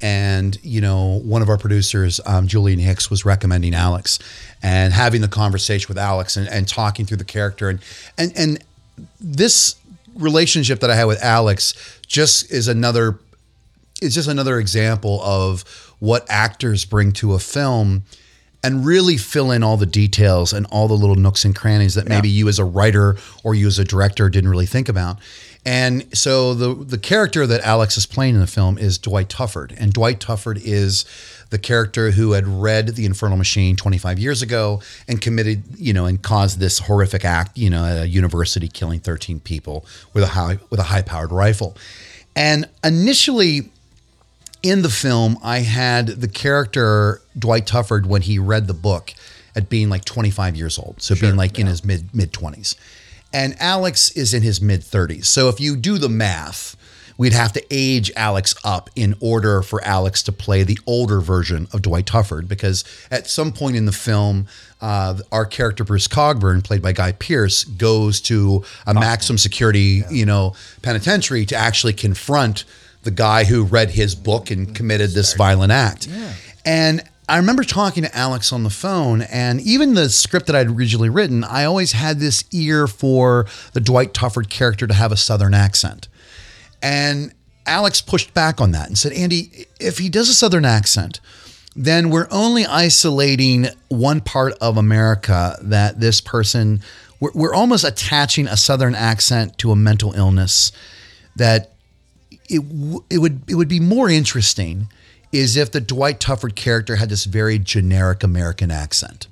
and you know one of our producers, um, Julian Hicks, was recommending Alex, and having the conversation with Alex and, and talking through the character, and and and this relationship that I had with Alex just is another it's just another example of what actors bring to a film and really fill in all the details and all the little nooks and crannies that maybe you as a writer or you as a director didn't really think about. And so the the character that Alex is playing in the film is Dwight Tufford. And Dwight Tufford is the character who had read The Infernal Machine 25 years ago and committed, you know, and caused this horrific act, you know, at a university killing 13 people with a high with a high-powered rifle. And initially in the film, I had the character Dwight Tufford when he read the book at being like 25 years old, so being like in his mid mid 20s, and Alex is in his mid 30s. So if you do the math, we'd have to age Alex up in order for Alex to play the older version of Dwight Tufford, because at some point in the film, uh, our character Bruce Cogburn, played by Guy Pearce, goes to a maximum security, you know, penitentiary to actually confront the guy who read his book and committed this violent act. And I remember talking to Alex on the phone, and even the script that I'd originally written, I always had this ear for the Dwight Tufford character to have a Southern accent. And Alex pushed back on that and said, Andy, if he does a Southern accent, then we're only isolating one part of America that this person, we're, we're almost attaching a Southern accent to a mental illness that it, it would it would be more interesting is if the Dwight Tufford character had this very generic American accent.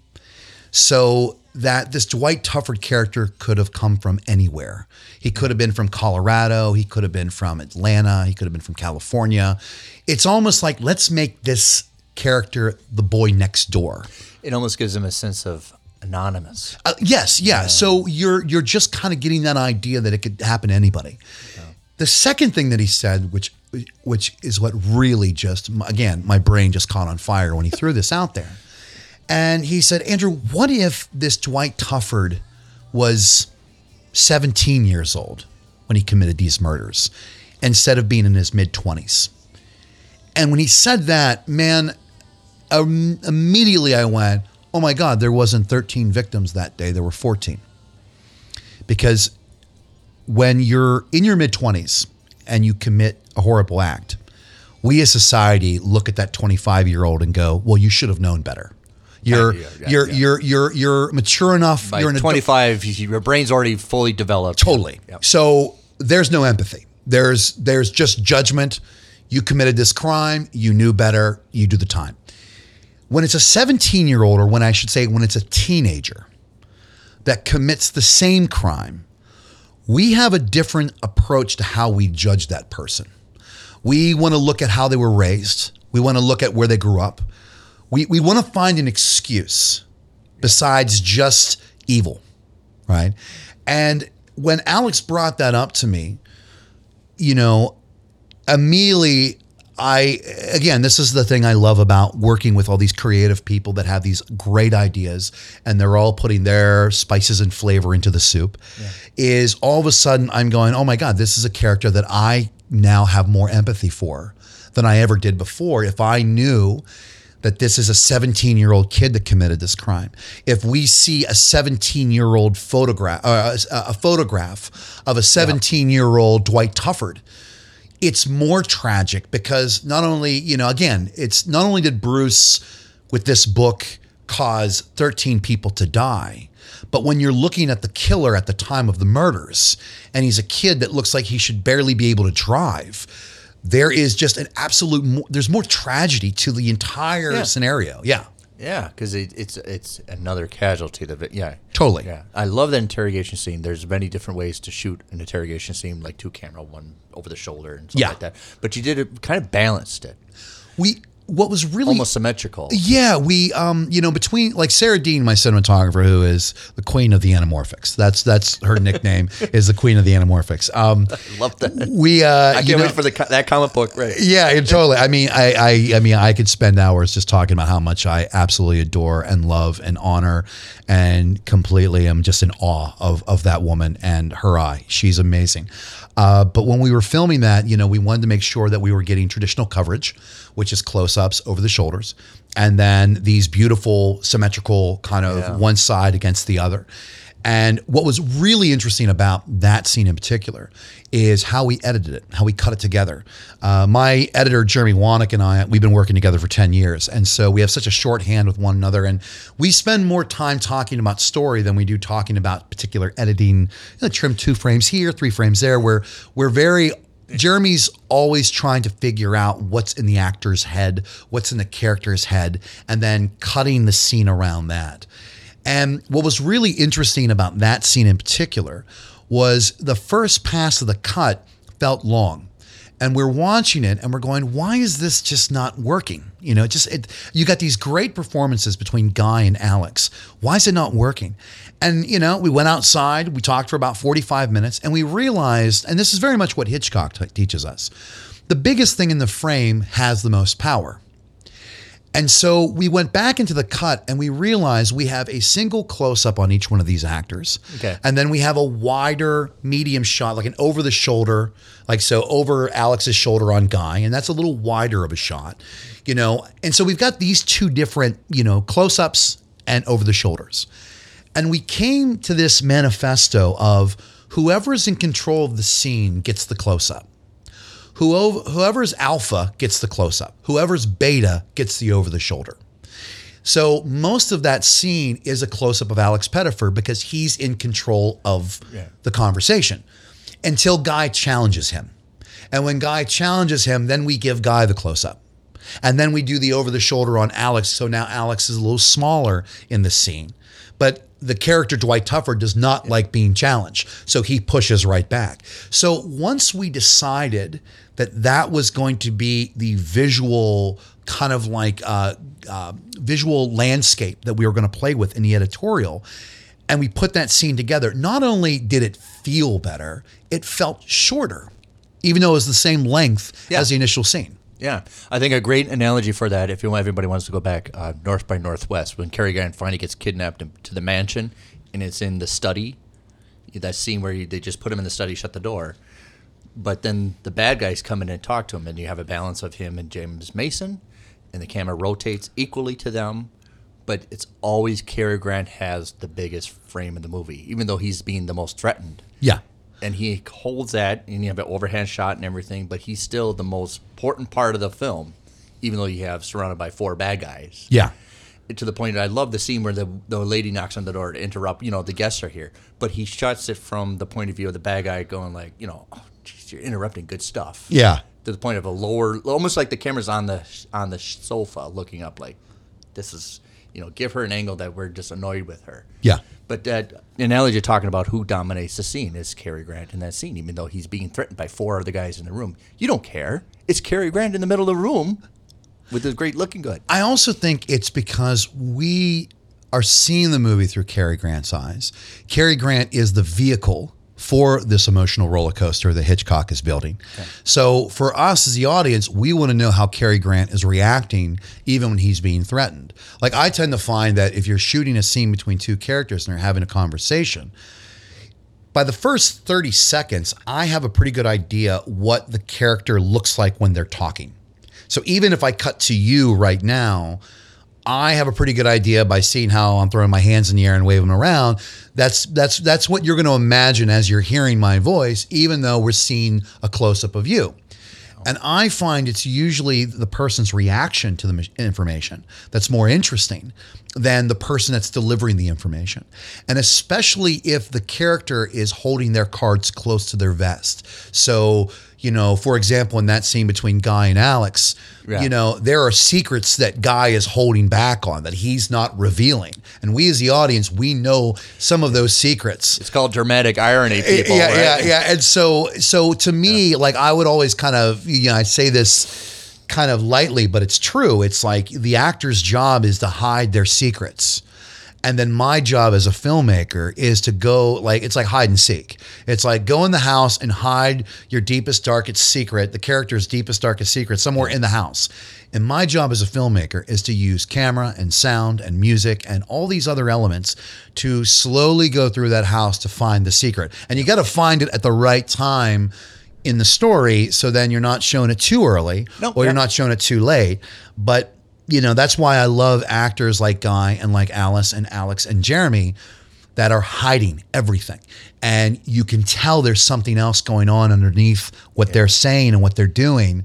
So that this Dwight Tufford character could have come from anywhere. He could have been from Colorado, he could have been from Atlanta, he could have been from California. It's almost like let's make this character the boy next door. It almost gives him a sense of anonymous. Uh, yes, yeah. So you're you're just kind of getting that idea that it could happen to anybody. The second thing that he said, which which is what really just again my brain just caught on fire when he threw this out there, and he said, Andrew, what if this Dwight Tufford was 17 years old when he committed these murders, instead of being in his mid 20s? And when he said that, man, um, immediately I went, oh my God, there wasn't 13 victims that day. There were 14. Because when you're in your mid 20s and you commit a horrible act, we as society look at that 25 year old and go, well, you should have known better. You're, Yeah, yeah, you're, yeah. you're, you're, you're mature enough. By you're an 25, you- your brain's already fully developed. Totally. Yep. So there's no empathy. There's there's just judgment. You committed this crime. You knew better. You do the time. When it's a 17 year old, or when I should say, when it's a teenager that commits the same crime, we have a different approach to how we judge that person. We want to look at how they were raised. We want to look at where they grew up. We, we want to find an excuse besides just evil, right? And when Alex brought that up to me, you know, immediately I again, this is the thing I love about working with all these creative people that have these great ideas and they're all putting their spices and flavor into the soup. Is all of a sudden I'm going, "Oh my god, this is a character that I now have more empathy for than I ever did before if I knew that this is a 17 year old kid that committed this crime. If we see a 17 year old photograph, uh, a a photograph of a 17 year old Dwight Tufford, it's more tragic because not only, you know, again, it's not only did Bruce with this book cause 13 people to die, but when you're looking at the killer at the time of the murders and he's a kid that looks like he should barely be able to drive, there is just an absolute, mo- there's more tragedy to the entire Yeah. scenario. Yeah. Yeah, because it, it's it's another casualty. That it- yeah, Totally. Yeah, I love that interrogation scene. There's many different ways to shoot an interrogation scene, like two camera, one over the shoulder, and stuff Yeah. like that. But you did it kind of balanced it, We, what was really almost symmetrical. Yeah, we um, you know, between like Sarah Dean, my cinematographer, who is the queen of the anamorphics. That's that's her nickname is the queen of the anamorphics. Um, Love that. we uh, I can't know- wait for the that comic book. Right. yeah, totally. I mean, I, I, I mean, I could spend hours just talking about how much I absolutely adore and love and honor, and completely am just in awe of of that woman and her eye. She's amazing. Uh, but when we were filming that, you know, we wanted to make sure that we were getting traditional coverage, which is close ups over the shoulders, and then these beautiful symmetrical kind of Yeah. one side against the other. And what was really interesting about that scene in particular is how we edited it, how we cut it together. Uh, my editor, Jeremy Wanick, and I, we've been working together for 10 years. And so we have such a shorthand with one another. And we spend more time talking about story than we do talking about particular editing. You know, trim two frames here, three frames there. We're, we're very Jeremy's always trying to figure out what's in the actor's head, what's in the character's head, and then cutting the scene around that. And what was really interesting about that scene in particular was the first pass of the cut felt long. And we're watching it and we're going, why is this just not working? You know, just it, you got these great performances between Guy and Alex. Why is it not working? And you know, we went outside, we talked for about 45 minutes, and we realized, and this is very much what Hitchcock t- teaches us, the biggest thing in the frame has the most power. And so we went back into the cut and we realized we have a single close up on each one of these actors. Okay. And then we have a wider medium shot, like an over the shoulder, like so over Alex's shoulder on Guy. And that's a little wider of a shot, you know. And so we've got these two different, you know, close ups and over the shoulders. And we came to this manifesto of whoever's in control of the scene gets the close up. Whoever, whoever's alpha gets the close up. Whoever's beta gets the over the shoulder. So most of that scene is a close up of Alex Pettyfer because he's in control of the conversation until Guy challenges him. And when Guy challenges him, then we give Guy the close up. And then we do the over the shoulder on Alex. So now Alex is a little smaller in the scene. But the character Dwight Tuffer does not like being challenged. So he pushes right back. So once we decided that that was going to be the visual kind of like uh, uh, visual landscape that we were going to play with in the editorial, and we put that scene together, not only did it feel better, it felt shorter, even though it was the same length Yeah. as the initial scene. Yeah, I think a great analogy for that, if you want, everybody wants to go back, uh, North by Northwest, when Cary Grant finally gets kidnapped to the mansion, and it's in the study, that scene where you, they just put him in the study, shut the door, but then the bad guys come in and talk to him, and you have a balance of him and James Mason, and the camera rotates equally to them, but it's always Cary Grant has the biggest frame in the movie, even though he's being the most threatened Yeah. and he holds that and you have an overhand shot and everything but he's still the most important part of the film even though you have surrounded by four bad guys Yeah. to the point that i love the scene where the, the lady knocks on the door to interrupt you know the guests are here but he shuts it from the point of view of the bad guy going like you know oh, you're interrupting good stuff Yeah. to the point of a lower almost like the camera's on the on the sofa looking up like this is you know give her an angle that we're just annoyed with her Yeah. but that analogy you're talking about who dominates the scene is Cary Grant in that scene, even though he's being threatened by four other guys in the room. You don't care. It's Cary Grant in the middle of the room with his great looking good. I also think it's because we are seeing the movie through Cary Grant's eyes. Cary Grant is the vehicle for this emotional roller coaster that Hitchcock is building. So for us as the audience, we want to know how Cary Grant is reacting even when he's being threatened. Like I tend to find that if you're shooting a scene between two characters and they're having a conversation, by the first 30 seconds, I have a pretty good idea what the character looks like when they're talking. So even if I cut to you right now, I have a pretty good idea by seeing how I'm throwing my hands in the air and waving them around. That's that's that's what you're going to imagine as you're hearing my voice, even though we're seeing a close up of you. And I find it's usually the person's reaction to the information that's more interesting than the person that's delivering the information. And especially if the character is holding their cards close to their vest. So, you know, for example, in that scene between Guy and Alex, Yeah. you know, there are secrets that Guy is holding back on that he's not revealing. And we as the audience, we know some of those secrets. It's called dramatic irony, eh, people. Yeah, right? yeah, yeah. And so, so to me, like I would always kind of, you know, I say this kind of lightly, but it's true. It's like the actor's job is to hide their secrets. And then my job as a filmmaker is to go like it's like hide and seek. It's like go in the house and hide your deepest, darkest secret, the character's deepest, darkest secret somewhere in the house. And my job as a filmmaker is to use camera and sound and music and all these other elements to slowly go through that house to find the secret. And you got to find it at the right time in the story so then you're not showing it too early No, or yeah. you're not showing it too late. But you know, that's why I love actors like Guy and like Alice and Alex and Jeremy that are hiding everything. And you can tell there's something else going on underneath what they're saying and what they're doing.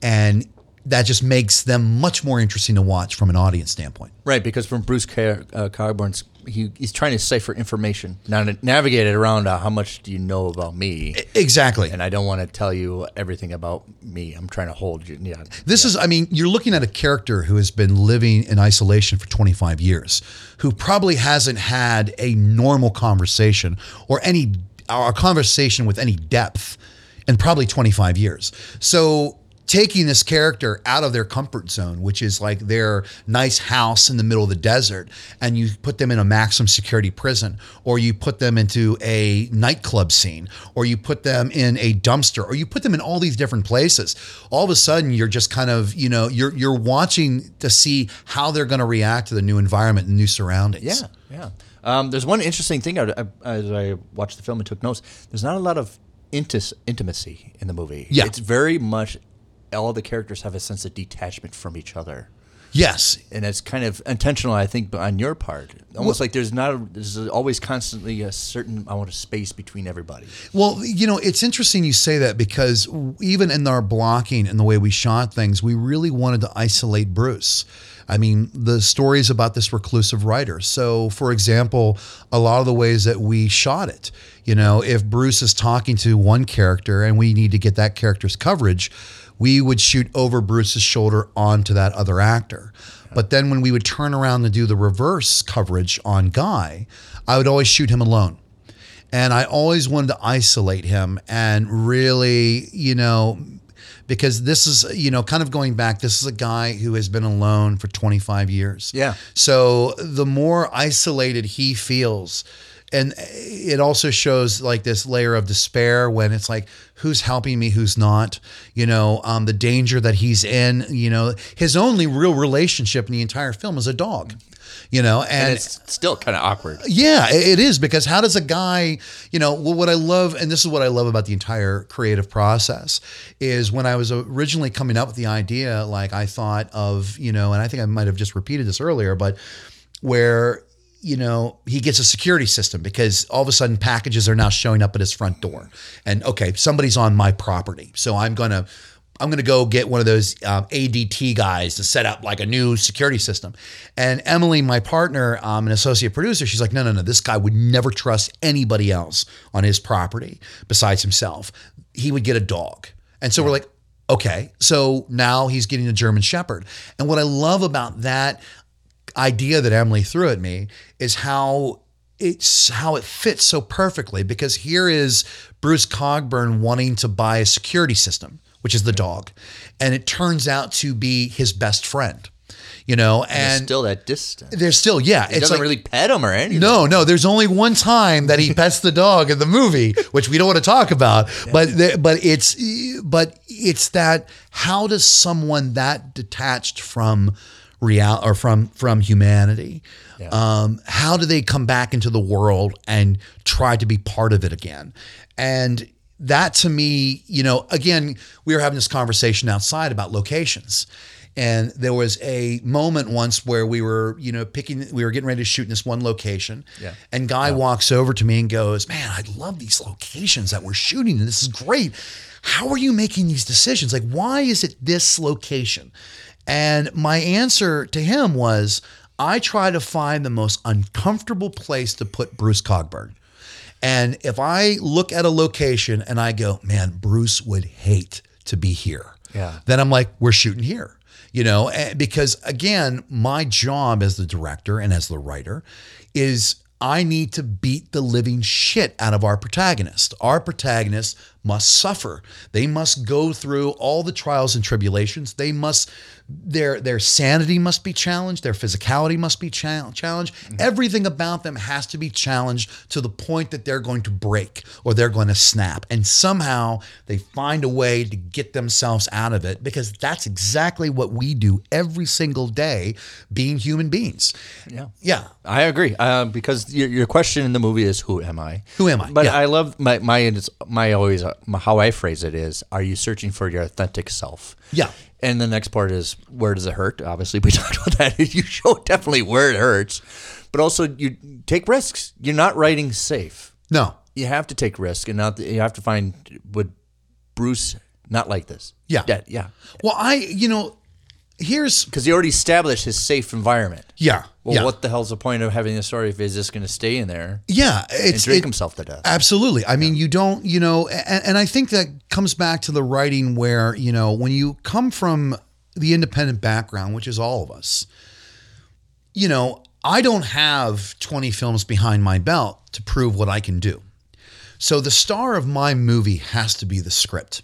And that just makes them much more interesting to watch from an audience standpoint. Right, because from Bruce Car- uh, he, he's trying to cipher information. Now, to navigate it around uh, how much do you know about me? Exactly. And I don't want to tell you everything about me. I'm trying to hold you. Yeah. This is, I mean, you're looking at a character who has been living in isolation for 25 years, who probably hasn't had a normal conversation or any or a conversation with any depth in probably 25 years. So taking this character out of their comfort zone, which is like their nice house in the middle of the desert, and you put them in a maximum security prison, or you put them into a nightclub scene, or you put them in a dumpster, or you put them in all these different places. All of a sudden, you're just kind of, you know, you're you're watching to see how they're going to react to the new environment and new surroundings. Yeah, yeah. Um, there's one interesting thing I, I, as I watched the film and took notes. There's not a lot of intis, intimacy in the movie. Yeah. it's very much all the characters have a sense of detachment from each other, Yes. and it's kind of intentional, I think, on your part. Almost like there's not a, there's always constantly a certain amount of space between everybody. Well, you know, it's interesting you say that because even in our blocking and the way we shot things, we really wanted to isolate Bruce. I mean, the stories about this reclusive writer. So, for example, a lot of the ways that we shot it, you know, if Bruce is talking to one character and we need to get that character's coverage, we would shoot over Bruce's shoulder onto that other actor. But then when we would turn around and do the reverse coverage on Guy, I would always shoot him alone. And I always wanted to isolate him and really, you know, because this is, you know, kind of going back, this is a guy who has been alone for 25 years. Yeah. So the more isolated he feels, and it also shows like this layer of despair when it's like who's helping me who's not? You know um, the danger that he's in you know? His only real relationship in the entire film is a dog you know? And, And it's still kind of awkward. yeah, it is because how does a guy, you know, well, what I love, and this is what I love about the entire creative process, is when I was originally coming up with the idea, like I thought of, you know, and I think I might have just repeated this earlier, but where, you know, he gets a security system because all of a sudden packages are now showing up at his front door. And okay, somebody's on my property. So I'm going to. I'm going to go get one of those um, ADT guys to set up like a new security system. And Emily, my partner, um, an associate producer, she's like, no, no, no, this guy would never trust anybody else on his property besides himself. He would get a dog. And so we're like, okay. So now he's getting a German Shepherd. And what I love about that idea that Emily threw at me is how it's how it fits so perfectly because here is Bruce Cogburn wanting to buy a security system, which is the dog, and it turns out to be his best friend. You know, And and still that distance. there's still yeah, He doesn't really pet him or anything. no, no. There's only one time that he pets the dog in the movie, which we don't want to talk about. But there, but it's but it's that how does someone that detached from real or from from humanity, um, how do they come back into the world and try to be part of it again? And that to me, you know, again, we were having this conversation outside about locations. And there was a moment once where we were, you know, picking, we were getting ready to shoot in this one location. Yeah. And Guy walks over to me and goes, Man, I love these locations that we're shooting. And this is great. How are you making these decisions? Like, why is it this location? And my answer to him was, I try to find the most uncomfortable place to put Bruce Cogburn. And if I look at a location and I go, man, Bruce would hate to be here. Yeah. Then I'm like, we're shooting here. You know, eh, because again, my job as the director and as the writer is I need to beat the living shit out of our protagonist. Our protagonist must suffer. They must go through all the trials and tribulations. They must their their sanity must be challenged, their physicality must be cha- challenged. Everything about them has to be challenged to the point that they're going to break or they're going to snap. And somehow they find a way to get themselves out of it because that's exactly what we do every single day being human beings. Yeah. Yeah. I agree uh, because your, your question in the movie is who am I? Who am I? But Yeah. I love my my it's- my always uh, my, how I phrase it is: Are you searching for your authentic self? Yeah. And the next part is where does it hurt? Obviously, we talked about that. You show definitely where it hurts, but also you take risks. You're not writing safe. No. You have to take risk, and not you have to find would Bruce not like this? Yeah. yeah, yeah. Well, I, you know, here's Because he already established his safe environment. yeah. Well, yeah. what the hell's the point of having a story if he's just going to stay in there Yeah, and it's drink it- himself to death? Absolutely. I mean, you don't, you know, and, and I think that comes back to the writing where, you know, when you come from the independent background, which is all of us, you know, I don't have 20 films behind my belt to prove what I can do. So the star of my movie has to be the script,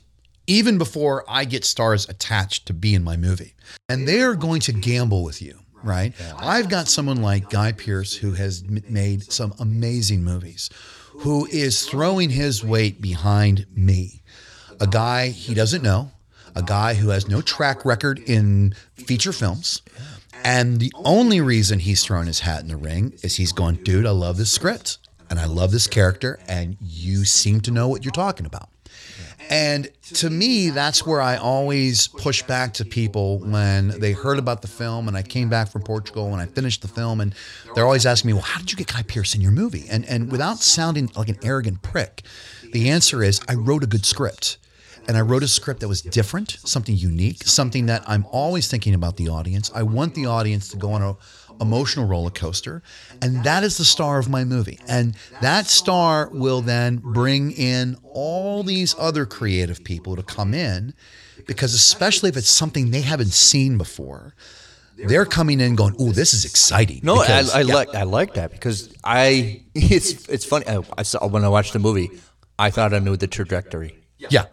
even before I get stars attached to be in my movie. And they are going to gamble with you, right? I've got someone like Guy Pearce who has m- made some amazing movies, who is throwing his weight behind me. A guy he doesn't know, a guy who has no track record in feature films. And the only reason he's thrown his hat in the ring is he's going, dude, I love this script and I love this character, and you seem to know what you're talking about. And to me, that's where I always push back to people when they heard about the film and I came back from Portugal and I finished the film and they're always asking me, well, how did you get Guy Pearce in your movie? And and without sounding like an arrogant prick, the answer is I wrote a good script. And I wrote a script that was different, something unique, something that I'm always thinking about the audience. I want the audience to go on a, emotional roller coaster, and that is the star of my movie. And that star will then bring in all these other creative people to come in because especially if it's something they haven't seen before, they're coming in going, "Oh, this is exciting." No, Because- I, I yeah. like I like that because I it's it's funny. I, I saw when I watched the movie, I thought I knew the trajectory, Yeah.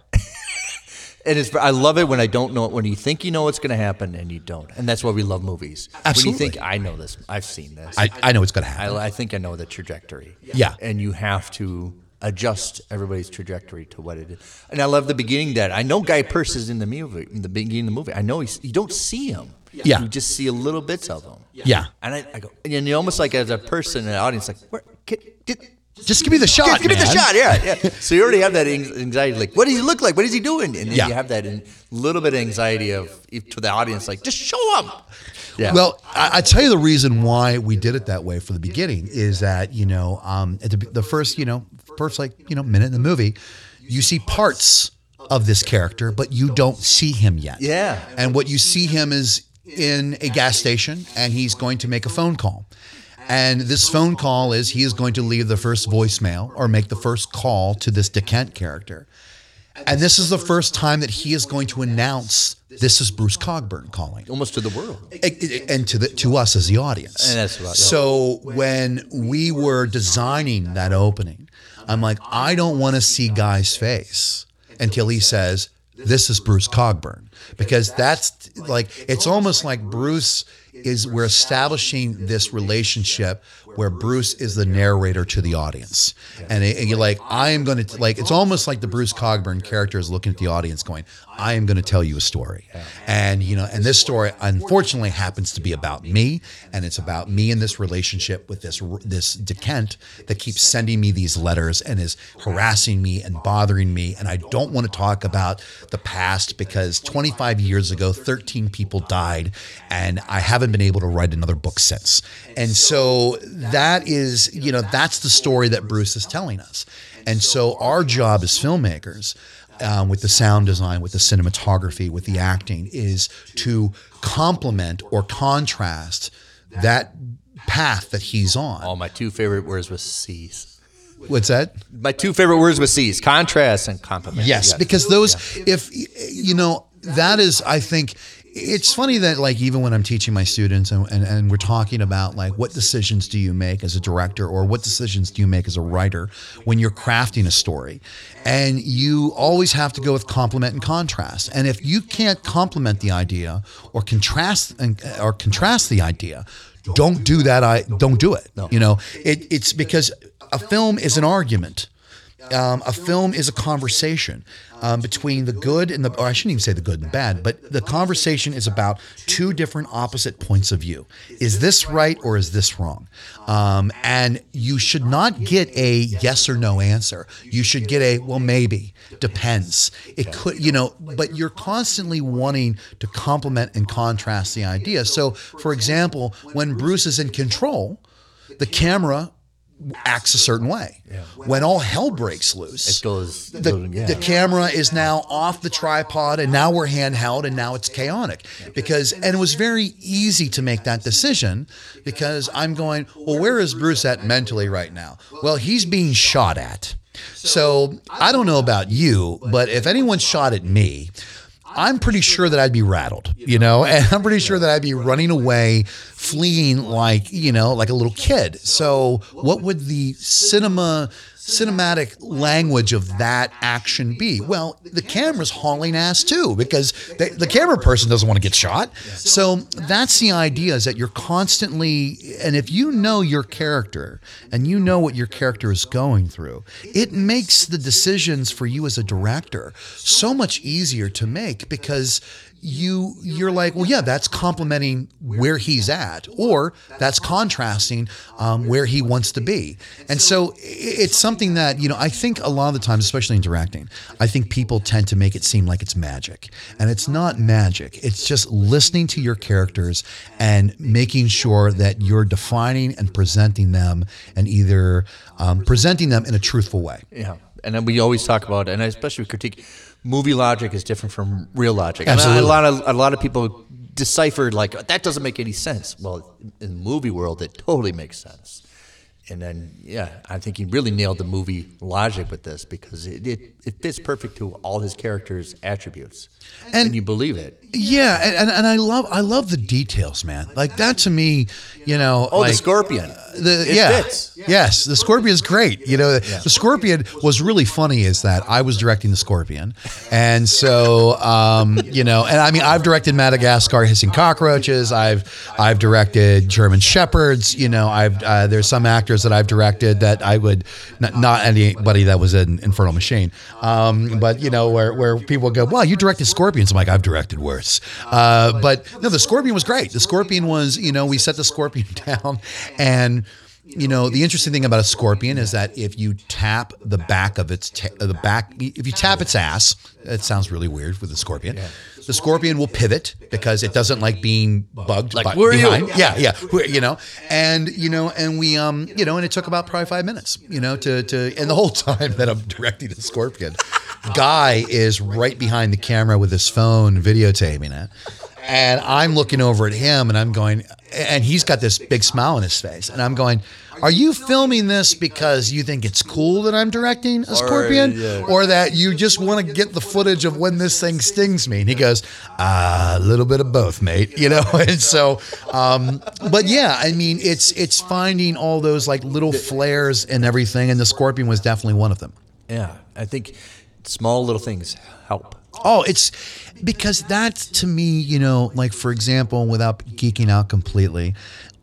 And it's I love it when I don't know it. When you think you know what's going to happen and you don't, and that's why we love movies. When Absolutely. you think I know this, I've seen this. I, I know it's going to happen. I, I think I know the trajectory. Yeah. And you have to adjust everybody's trajectory to what it is. And I love the beginning that I know Guy Pearce is in the movie, in the beginning of the movie. I know he's, you don't see him. Yeah. You just see a little bits of him. Yeah. And I, I go, and you're almost like as a person in the audience, like, where, get, get, Just give me the shot. give me the shot. Yeah, yeah. So you already have that anxiety, like, what does he look like? What is he doing? And then Yeah. you have that in, little bit of anxiety of to the audience, like, just show him. Yeah. Well, I, I tell you the reason why we did it that way for the beginning is that you know um, at the, the first you know first like you know minute in the movie, you see parts of this character, but you don't see him yet. Yeah. And what you see him is in a gas station, and he's going to make a phone call. And this phone call is he is going to leave the first voicemail or make the first call to this DeKent character. And this is the first time that he is going to announce this is Bruce Cogburn calling almost to the world. and to the to us as the audience. And that's what- so when we were designing that opening, I'm like, I don't want to see Guy's face until he says, "This is Bruce Cogburn," because that's like it's almost like Bruce is we're establishing this relationship where Bruce is the narrator to the audience, and, it- and you're like, I am going to like it's almost like the Bruce Cogburn character is looking at the audience, going, I am going to tell you a story, and you know, and this story unfortunately happens to be about me, and it's about me in this relationship with this this DeKent that keeps sending me these letters and is harassing me and bothering me, and I don't want to talk about the past because 25 years ago, 13 people died, and I haven't been able to write another book since, and so that is you know that's the story that Bruce is telling us, and so our job as filmmakers um, with the sound design, with the cinematography, with the acting, is to complement or contrast that path that he's on. Oh, my two favorite words was C's. What's that? My two favorite words was C's: contrast and compliment. Yes, because those, if you know, that is, I think. It's funny that like even when I'm teaching my students and, and, and we're talking about like what decisions do you make as a director or what decisions do you make as a writer when you're crafting a story? And you always have to go with complement and contrast. And if you can't complement the idea or contrast and or contrast the idea don't do that I don't do it you know? It, it's because a film is an argument um, a film is a conversation um, between the good and the, or I shouldn't even say the good and bad, but the conversation is about two different opposite points of view. Is this right or is this wrong? Um, and you should not get a yes or no answer. You should get a, well, maybe, depends. It could, you know, but you're constantly wanting to complement and contrast the idea. So, for example, when Bruce is in control, the camera acts a certain way. When all hell breaks loose, It goes. the, goes- yeah. the camera is now off the tripod and now we're handheld and now it's chaotic because and it was very easy to make that decision because i'm going well where is bruce at mentally right now well he's being shot at so i don't know about you but if anyone shot at me I'm pretty sure. that I'd be rattled, you know, and I'm pretty sure that I'd be running away, fleeing like, you know, like a little kid. So, what would the cinema cinematic language of that action be? Well, the camera's hauling ass too because the, the camera person doesn't want to get shot. So, that's the idea is that you're constantly and if you know your character and you know what your character is going through, it makes the decisions for you as a director so much easier to make because you you're like well yeah that's complementing where he's at or that's contrasting um, where he wants to be. And so it's something that you know i think a lot of the times especially in directing i think people tend to make it seem like it's magic. And it's not magic. It's just listening to your characters and making sure that you're defining and presenting them and either um, presenting them in a truthful way. Yeah, and then we always talk about, and especially critique, movie logic is different from real logic. And Absolutely. a lot of a lot of people deciphered like that doesn't make any sense. Well, in the movie world, it totally makes sense. And then, yeah, I think he really nailed the movie logic with this because it, it, it fits perfect to all his characters' attributes, and, you believe it. Yeah, and, and, and I love I love the details, man. Like that to me, you know. Oh, like, the scorpion. The, It yeah, fits. yes, the scorpion is great. You know, the scorpion was really funny. Is that I was directing the scorpion, and so um, you know, and I mean, I've directed Madagascar hissing cockroaches. I've I've directed German shepherds. You know, I've uh, there's some actors that I've directed that I would not, not anybody that was in Infernal Machine, um, but you know, where where people go, wow, you directed scorpions. I'm like, I've directed worse. Uh, but no, the scorpion was great. The scorpion was, you know, we set the scorpion down and you know the interesting thing about a scorpion is that if you tap the back of its ta- the back if you tap its ass it sounds really weird with a scorpion the scorpion will pivot because it doesn't like being bugged Like, by- where are you? behind. yeah yeah you know and you know and we um you know and it took about probably five minutes you know to to and the whole time that i'm directing the scorpion guy is right behind the camera with his phone videotaping it and I'm looking over at him and I'm going, and he's got this big smile on his face. And I'm going, Are you filming this because you think it's cool that I'm directing a scorpion? yeah. Or that you just want to get the footage of when this thing stings me? And he goes, "Ah, A little bit of both, mate. You know? And so, um, but yeah, I mean, it's it's finding all those like little flares and everything. And the scorpion was definitely one of them. Yeah, I think small little things help. Oh, it's because that to me, you know, like for example, without geeking out completely,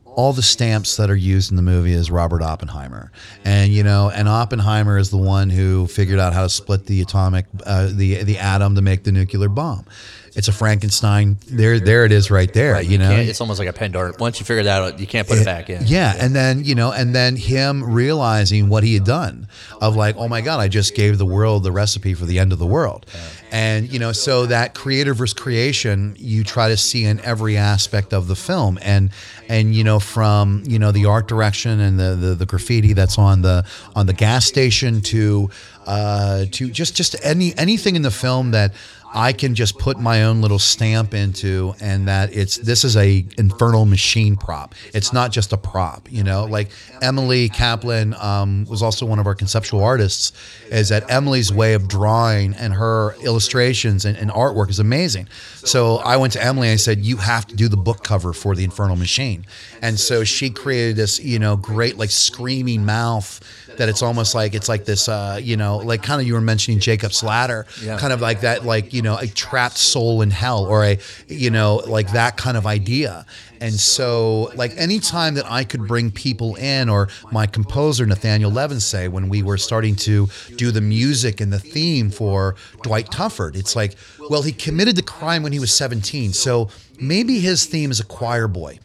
all the stamps that are used in the movie is Robert Oppenheimer, and you know, and Oppenheimer is the one who figured out how to split the atomic, uh, the the atom to make the nuclear bomb. It's a Frankenstein. There, there it is, right there. you know, Can't- it's almost like a Pandora. Once you figure that out, you can't put it back in. yeah, and then you know, and then him realizing what he had done of like, oh my god, I just gave the world the recipe for the end of the world, and you know, so that creator versus creation, you try to see in every aspect of the film, and and you know, from you know the art direction and the the, the graffiti that's on the on the gas station to uh, to just just any anything in the film that. I can just put my own little stamp into, and that it's this is a infernal machine prop. It's not just a prop, you know. Like Emily Kaplan um, was also one of our conceptual artists. Is that Emily's way of drawing and her illustrations and, and artwork is amazing. So I went to Emily and I said, "You have to do the book cover for the Infernal Machine," and so she created this, you know, great like screaming mouth that it's almost like it's like this uh, you know like kind of you were mentioning Jacob's ladder Yeah. kind of like that like you know a trapped soul in hell or a you know like that kind of idea. And so like anytime that I could bring people in or my composer Nathaniel Levin say when we were starting to do the music and the theme for Dwight Tufford it's like well he committed the crime when he was 17 so maybe his theme is a choir boy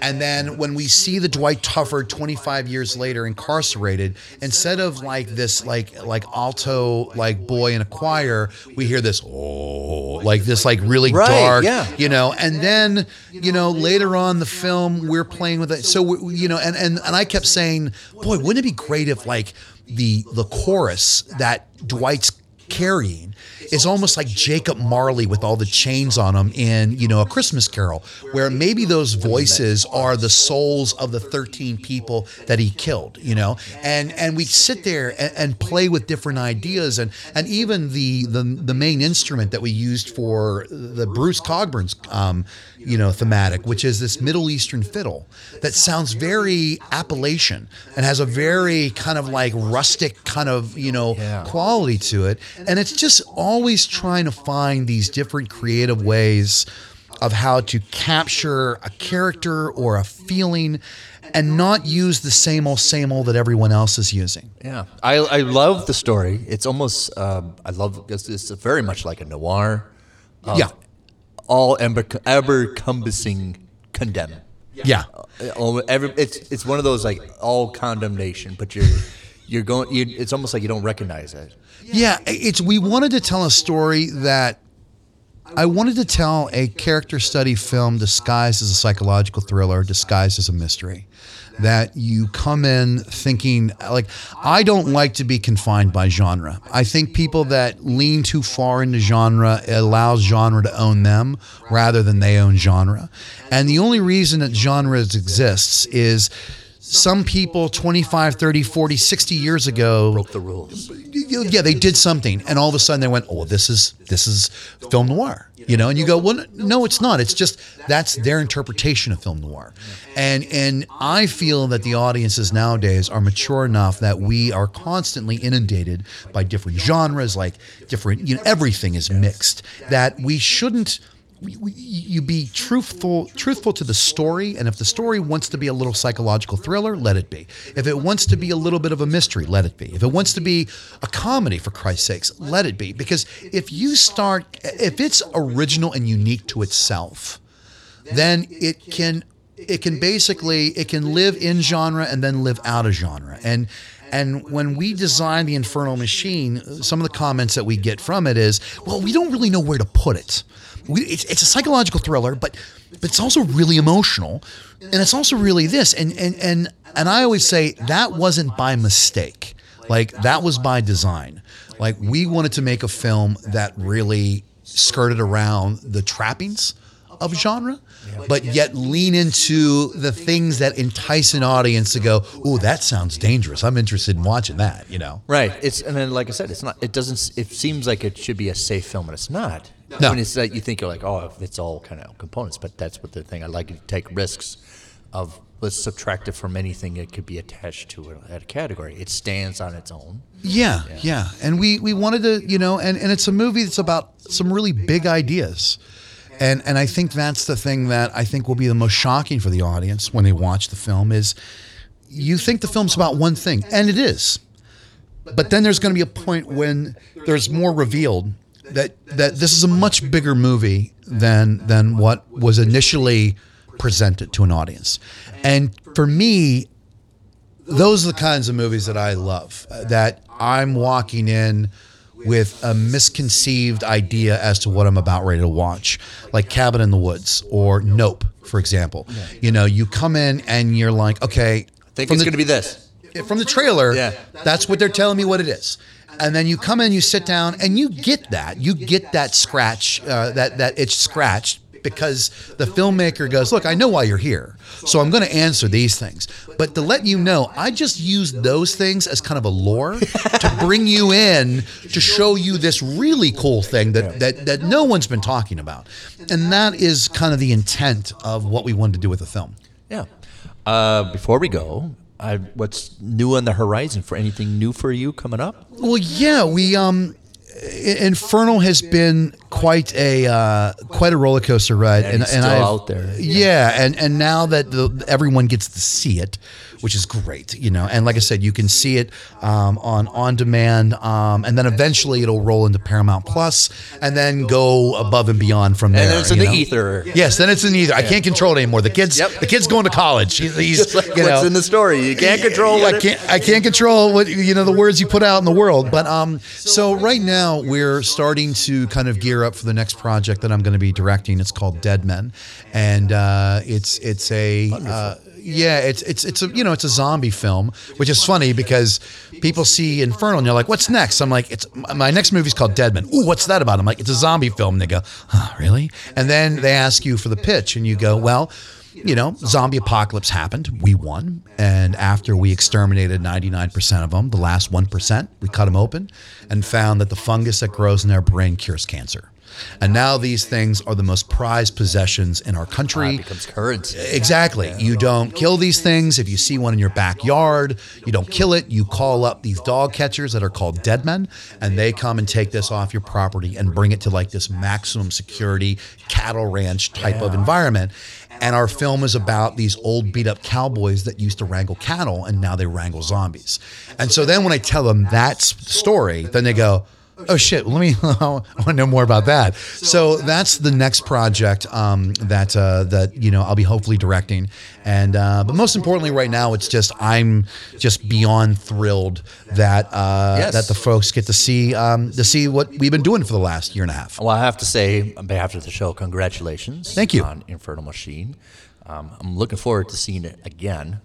and then when we see the Dwight Tufford 25 years later incarcerated, instead of like this like like alto like boy in a choir, we hear this oh like this like really Right, dark, yeah. you know. And then you know later on the film we're playing with it. So we, you know, and and and I kept saying, boy, wouldn't it be great if like the the chorus that Dwight's carrying is almost like Jacob Marley with all the chains on him in, you know, A Christmas Carol, where maybe those voices are the souls of the 13 people that he killed, you know? And and we sit there and, and play with different ideas and and even the the the main instrument that we used for the Bruce Cogsworth's um, you know, thematic, which is this Middle Eastern fiddle that sounds very Appalachian and has a very kind of like rustic kind of, you know, Yeah. quality to it. And it's just always trying to find these different creative ways of how to capture a character or a feeling and not use the same old, same old that everyone else is using. Yeah, I, I love the story. It's almost um, I love it's, it's very much like a noir. of yeah. all ever ever encompassing condemn. Yeah. Uh, every- it's it's one of those like all condemnation, but you're you're going. You, it's almost like you don't recognize it. Yeah, it's we wanted to tell a story that I wanted to tell a character study film disguised as a psychological thriller, disguised as a mystery. that you come in thinking like I don't like to be confined by genre. I think people that lean too far into genre allows genre to own them rather than they own genre. And the only reason that genres exists is some people 25 30 40 60 years ago Broke the rules. yeah they did something and all of a sudden they went oh this is this is film noir you know and you go well no it's not it's just that's their interpretation of film noir and and i feel that the audiences nowadays are mature enough that we are constantly inundated by different genres like different you know everything is mixed that we shouldn't you be truthful truthful to the story and if the story wants to be a little psychological thriller let it be. If it wants to be a little bit of a mystery let it be. If it wants to be a comedy for christ's sakes let it be. Because if you start if it's original and unique to itself then it can it can basically it can live in genre and then live out of genre. And and when we design the infernal machine some of the comments that we get from it is well we don't really know where to put it it's, it's a psychological thriller but but it's also really emotional and it's also really this and and and and i always say that wasn't by mistake like that was by design like we wanted to make a film that really skirted around the trappings of genre, but yet lean into the things that entice an audience to go, "Oh, that sounds dangerous. I'm interested in watching that." You know? Right. It's and then like I said, it's not. It doesn't. It seems like it should be a safe film, and it's not. No. When it's like you think you're like, oh, it's all kind of components, but that's what the thing. I like to take risks of let's subtract it from anything it could be attached to a, a category. It stands on its own. Yeah, yeah. And we we wanted to, you know, and and it's a movie that's about some really big ideas. And and I think that's the thing that I think will be the most shocking for the audience when they watch the film is you think the film's about one thing, and it is. But then there's going to be a point when there's more revealed that that this is a much bigger movie than than what was initially presented to an audience. And for me, those are the kinds of movies that I love. uh, That I'm walking in with a misconceived idea as to what I'm about ready to watch, like Cabin in the Woods or Nope, for example. You know, you come in and you're like, okay, I think it's going to be this. from the trailer, Yeah. that's what they're telling me what it is. And then you come in, you sit down, and you get that. You get that scratch, uh, that that itch scratched because the filmmaker goes, "Look, I know why you're here, so I'm going to answer these things." But to let you know, I just use those things as kind of a lure to bring you in to show you this really cool thing that that that no one's been talking about, and that is kind of the intent of what we wanted to do with the film. Yeah. Uh, before we go, I, what's new on the horizon for anything new for you coming up? Well, yeah, we um, I- Infernal has been quite a uh, quite a roller coaster ride, And it's still I've- out there. Yeah, and and now that the, everyone gets to see it, which is great, you know. And like I said, you can see it um, on on demand, um, and then eventually it'll roll into Paramount Plus, and then go above and beyond from there. And then it's in the know? ether. Yes, then it's in either. I can't control it anymore. The kids, Yep. the kid's going to college. He's, he's like you what's know, in the story. You can't control I can't. I can't control what you know the words you put out in the world. But um, so right now we're starting to kind of gear up for the next project that I'm going to be directing. It's called Dead Men, and uh, it's it's a. Uh, yeah, it's it's it's a you know it's a zombie film, which is funny because people see Infernal and you're like, what's next? I'm like, it's my next movie's called Dead Men. Ooh, what's that about? I'm like, it's a zombie film. And they go, huh, really? And then they ask you for the pitch, and you go, well, you know, zombie apocalypse happened. We won. And after we exterminated 99% of them, the last 1%, we cut them open and found that the fungus that grows in their brain cures cancer. And now these things are the most prized possessions in our country. It becomes currency. Exactly. You don't kill these things. If you see one in your backyard, you don't kill it. You call up these dog catchers that are called dead men, and they come and take this off your property and bring it to like this maximum security cattle ranch type of environment. And our film is about these old beat up cowboys that used to wrangle cattle and now they wrangle zombies. And so then when I tell them that story, then they go, Oh shit! Let me. I want to know more about that. So that's the next project um, that uh, that you know I'll be hopefully directing, and uh, but most importantly, right now it's just I'm just beyond thrilled that uh, Yes. that the folks get to see um, to see what we've been doing for the last year and a half. Well, I have to say, on behalf of the show, congratulations. Thank you. On Infernal Machine. Um, I'm looking forward to seeing it again.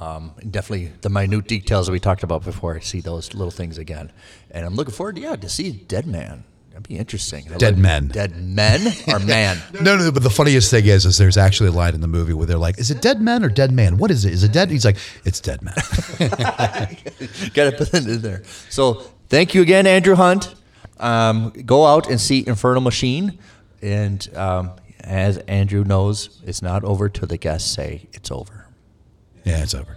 Um, and definitely the minute details that we talked about before. I see those little things again, and I'm looking forward to yeah to see Dead Man. That'd be interesting. I Dead like- men. Dead men or man? No, no, but the funniest thing is, is there's actually a line in the movie where they're like, "Is it dead man or dead man? What is it? Is it dead?" He's like, "It's dead man." Got to put it in there. So thank you again, Andrew Hunt. Um, go out and see Infernal Machine, and um, as Andrew knows, it's not over till the guests say it's over. Yeah, it's over.